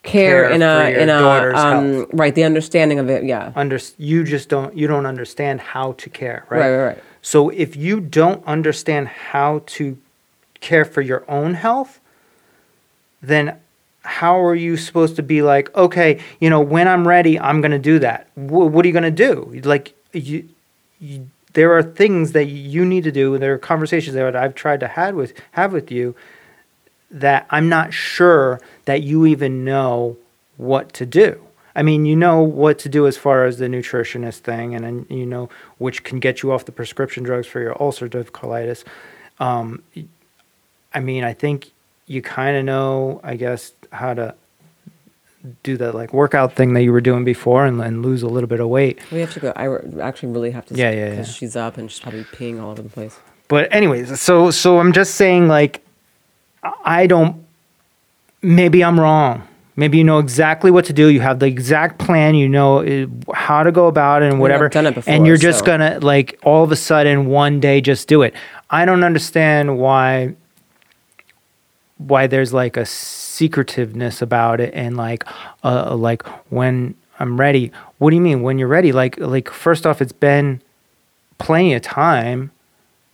care, Care in a in a um, health. right the understanding of it yeah under you just don't you don't understand how to care right Right, right, right. so if you don't understand how to care for your own health then how are you supposed to be like okay you know when i'm ready i'm going to do that. Wh- what are you going to do? Like you, you there are things that you need to do. And there are conversations that i've tried to had with have with you that i'm not sure that you even know what to do. I mean you know what to do as far as the nutritionist thing and then you know which can get you off the prescription drugs for your ulcerative colitis. Um, I mean, I think you kind of know, I guess, how to do that like workout thing that you were doing before and, and lose a little bit of weight. We have to go. I re- actually really have to. Yeah, yeah, Because yeah. she's up and she's probably peeing all over the place. But anyways, so so I'm just saying like I don't maybe I'm wrong. Maybe you know exactly what to do. You have the exact plan. You know uh, how to go about it and whatever. done it before, and you're just so- gonna like all of a sudden one day just do it. I don't understand why why there's like a secretiveness about it and like uh like when I'm ready. What do you mean when you're ready? Like like first off, it's been plenty of time,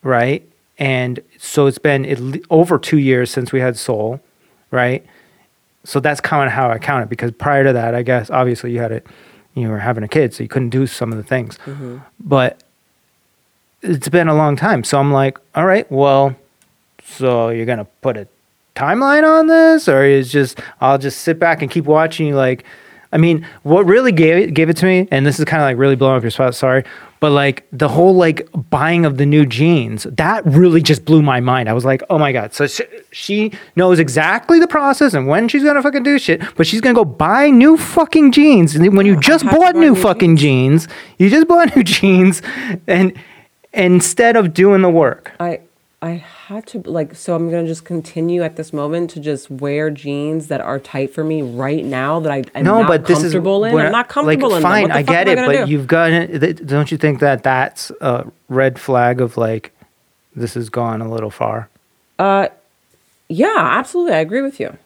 right? And so it's been over two years since we had Soul, right? So that's kind of how I count it because prior to that, I guess obviously you had it, you were having a kid, so you couldn't do some of the things. But it's been a long time, so I'm like, all right, well, so you're gonna put a timeline on this, or is just I'll just sit back and keep watching you like. I mean, what really gave it, gave it to me, and this is kind of like really blowing up your spot. Sorry, but like the whole like buying of the new jeans, that really just blew my mind. I was like, oh my god! So she, she knows exactly the process and when she's gonna fucking do shit, but she's gonna go buy new fucking jeans. And when you just bought new new fucking jeans, you just bought new jeans, and instead of doing the work, I I had to like so I'm gonna just continue at this moment to just wear jeans that are tight for me right now that I am no, not but this is comfortable in. I'm not comfortable like, in. Fine, I get it, gonna but do? you've got it. Don't you think that that's a red flag of like this has gone a little far? Uh, Yeah, absolutely. I agree with you.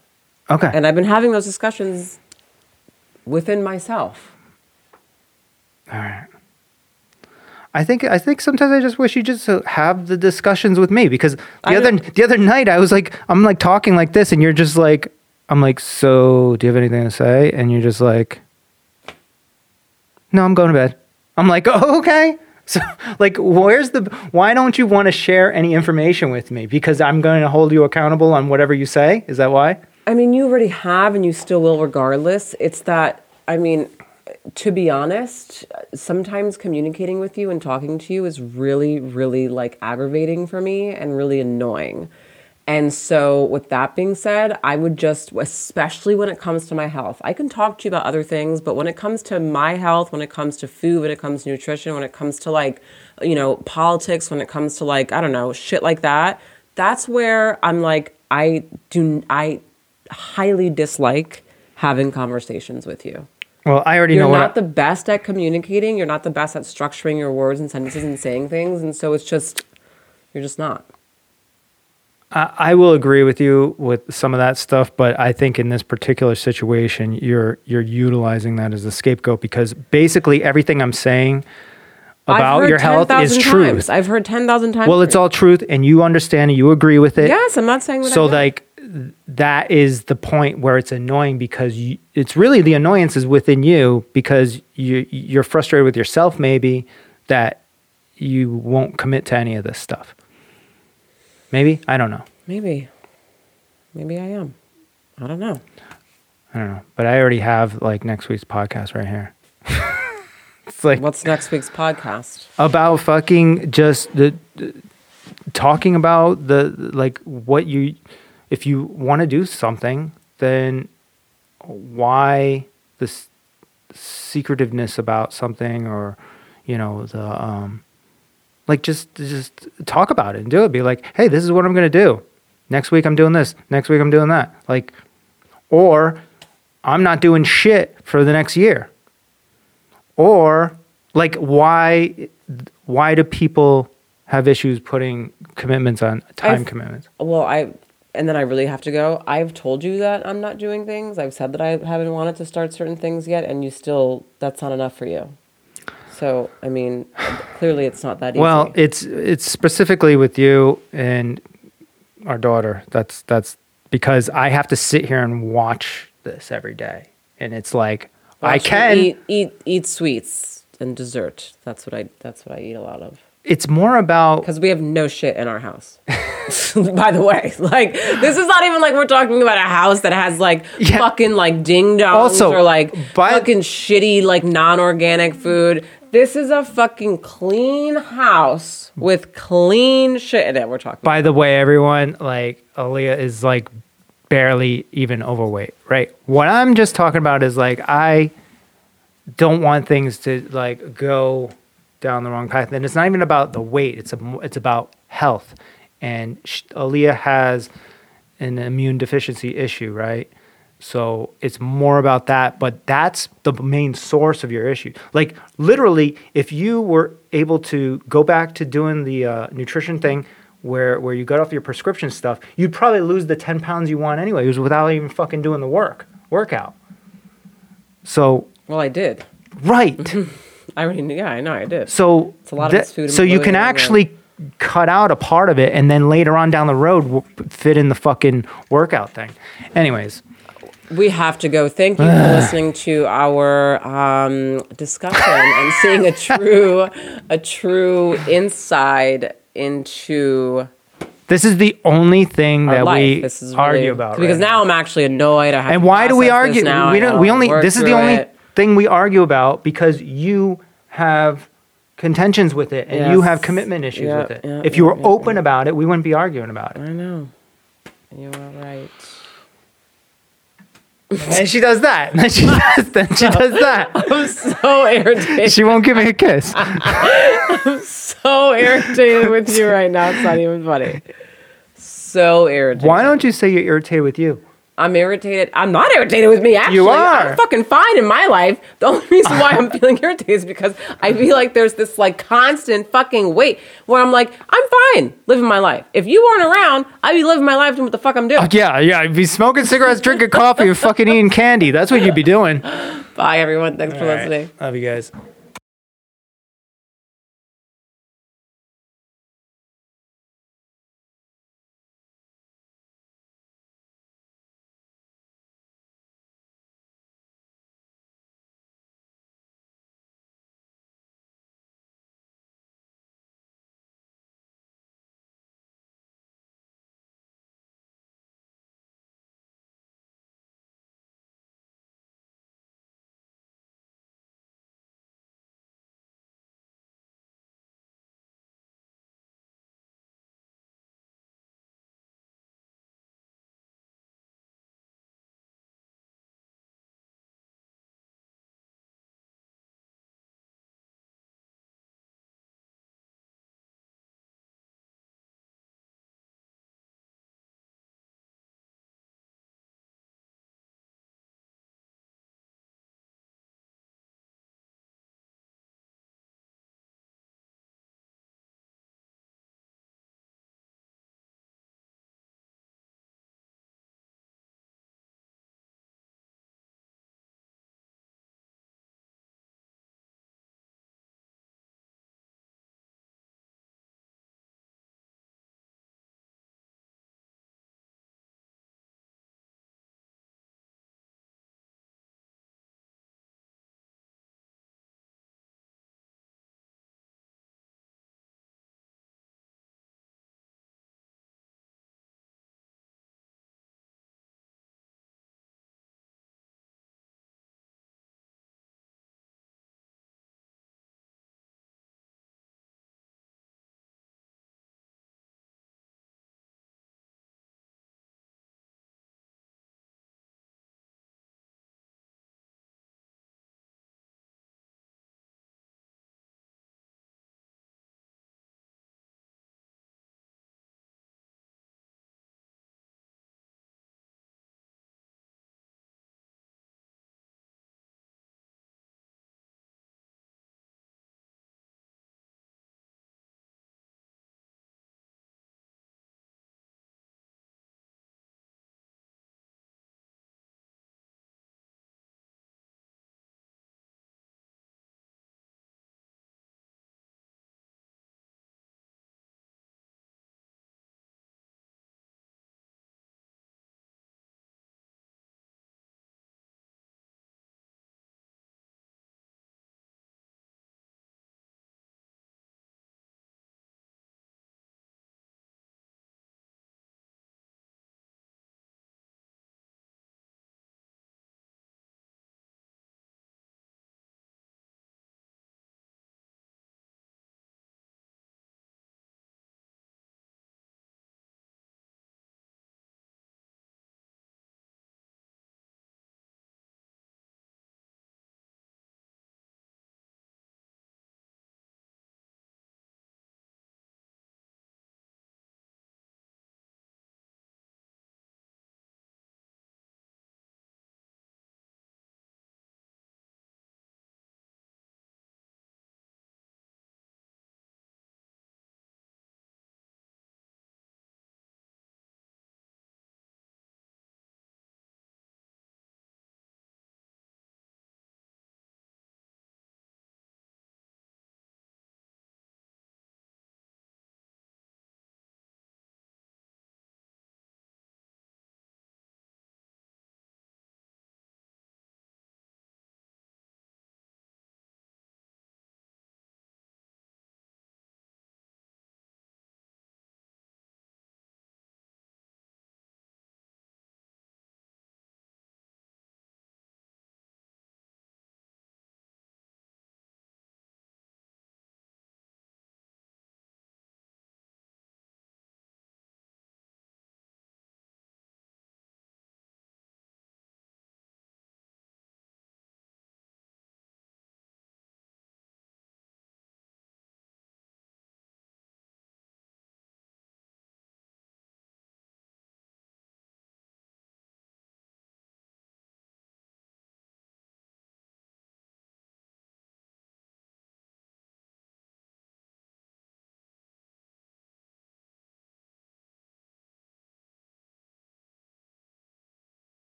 Okay. And I've been having those discussions within myself. All right. I think I think sometimes I just wish you just have the discussions with me because the I other don't- the other night I was like I'm like talking like this and you're just like I'm like so do you have anything to say and you're just like no I'm going to bed. I'm like oh, okay. So like where's the why don't you want to share any information with me because I'm going to hold you accountable on whatever you say? Is that why? I mean, you already have and you still will regardless. It's that, I mean, to be honest, sometimes communicating with you and talking to you is really, really like aggravating for me and really annoying. And so, with that being said, I would just, especially when it comes to my health, I can talk to you about other things, but when it comes to my health, when it comes to food, when it comes to nutrition, when it comes to like, you know, politics, when it comes to like, I don't know, shit like that, that's where I'm like, I do, I highly dislike having conversations with you. Well, I already You're know what You're not I- the best at communicating. You're not the best at structuring your words and sentences and saying things. And so it's just, you're just not. I I will agree with you with some of that stuff, but I think in this particular situation, you're you're utilizing that as a scapegoat because basically everything I'm saying about your health is 10,000 truth. times. I've heard 10,000 times. Well, it's all truth, and you understand and you agree with it. Yes, I'm not saying that. So like that is the point where it's annoying because you, it's really the annoyance is within you because you you're frustrated with yourself maybe that you won't commit to any of this stuff. Maybe I don't know. maybe, maybe I am. I don't know. I don't know, but I already have like next week's podcast right here. it's like What's next week's podcast? about fucking just the, the- talking about the like what you if you want to do something then why this secretiveness about something or you know the um like just just talk about it and do it. Be like hey this is what i'm going to do. Next week i'm doing this. Next week i'm doing that. Like or i'm not doing shit for the next year. Or like why why do people have issues putting commitments on time I've- commitments? Well, I and then I really have to go. I've told you that I'm not doing things. I've said that I haven't wanted to start certain things yet, and you still that's not enough for you. So I mean, clearly it's not that easy. well it's it's specifically with you and our daughter that's that's because i have to sit here and watch this every day and it's like i Watch me can eat eat eat sweets and dessert. That's what I that's what I eat a lot of. It's more about Because we have no shit in our house. By the way, like this is not even like we're talking about a house that has like Yeah. fucking like ding dongs or like by- fucking shitty like non-organic food. This is a fucking clean house with clean shit in it. We're talking. by the way everyone like Aaliyah is like barely even overweight right what i'm just talking about is like i don't want things to like go down the wrong path. And it's not even about the weight it's a, it's about health. And sh- Aaliyah has an immune deficiency issue right? So it's more about that but that's the main source of your issue. Like literally if you were able to go back to doing the uh, nutrition thing where where you got off your prescription stuff you'd probably lose the 10 pounds you want anyway. It was without even fucking doing the work workout. So Well, I did. right I already knew. Yeah, I know. I did. so It's a lot of that- food so you can and- actually cut out a part of it and then later on down the road w- fit in the fucking workout thing anyways We have to go. Thank you for listening to our um, discussion and seeing a true, a true insight into this is the only thing that life. we this is argue really- about because right now I'm actually annoyed. I have and to why do we argue Now. we don't we only this is the only it. Thing we argue about because you have contentions with it and you have commitment issues Yeah, with it yeah, if you were yeah, open about it we wouldn't be arguing about it I know. You are right. and she does that then she does, then she does that I'm so irritated. she won't give me a kiss I'm so irritated with you right now. It's not even funny. So irritated. why don't you say you're irritated with you I'm irritated. I'm not irritated with me. Actually, are. I'm fucking fine in my life. The only reason why I'm feeling irritated is because I feel like there's this like constant fucking weight where I'm like, I'm fine living my life. If you weren't around, I'd be living my life doing what the fuck I'm doing. Uh, yeah, yeah. I'd be smoking cigarettes, drinking coffee, and fucking eating candy. That's what you'd be doing. Bye, everyone. Thanks for All right. listening. Love you guys.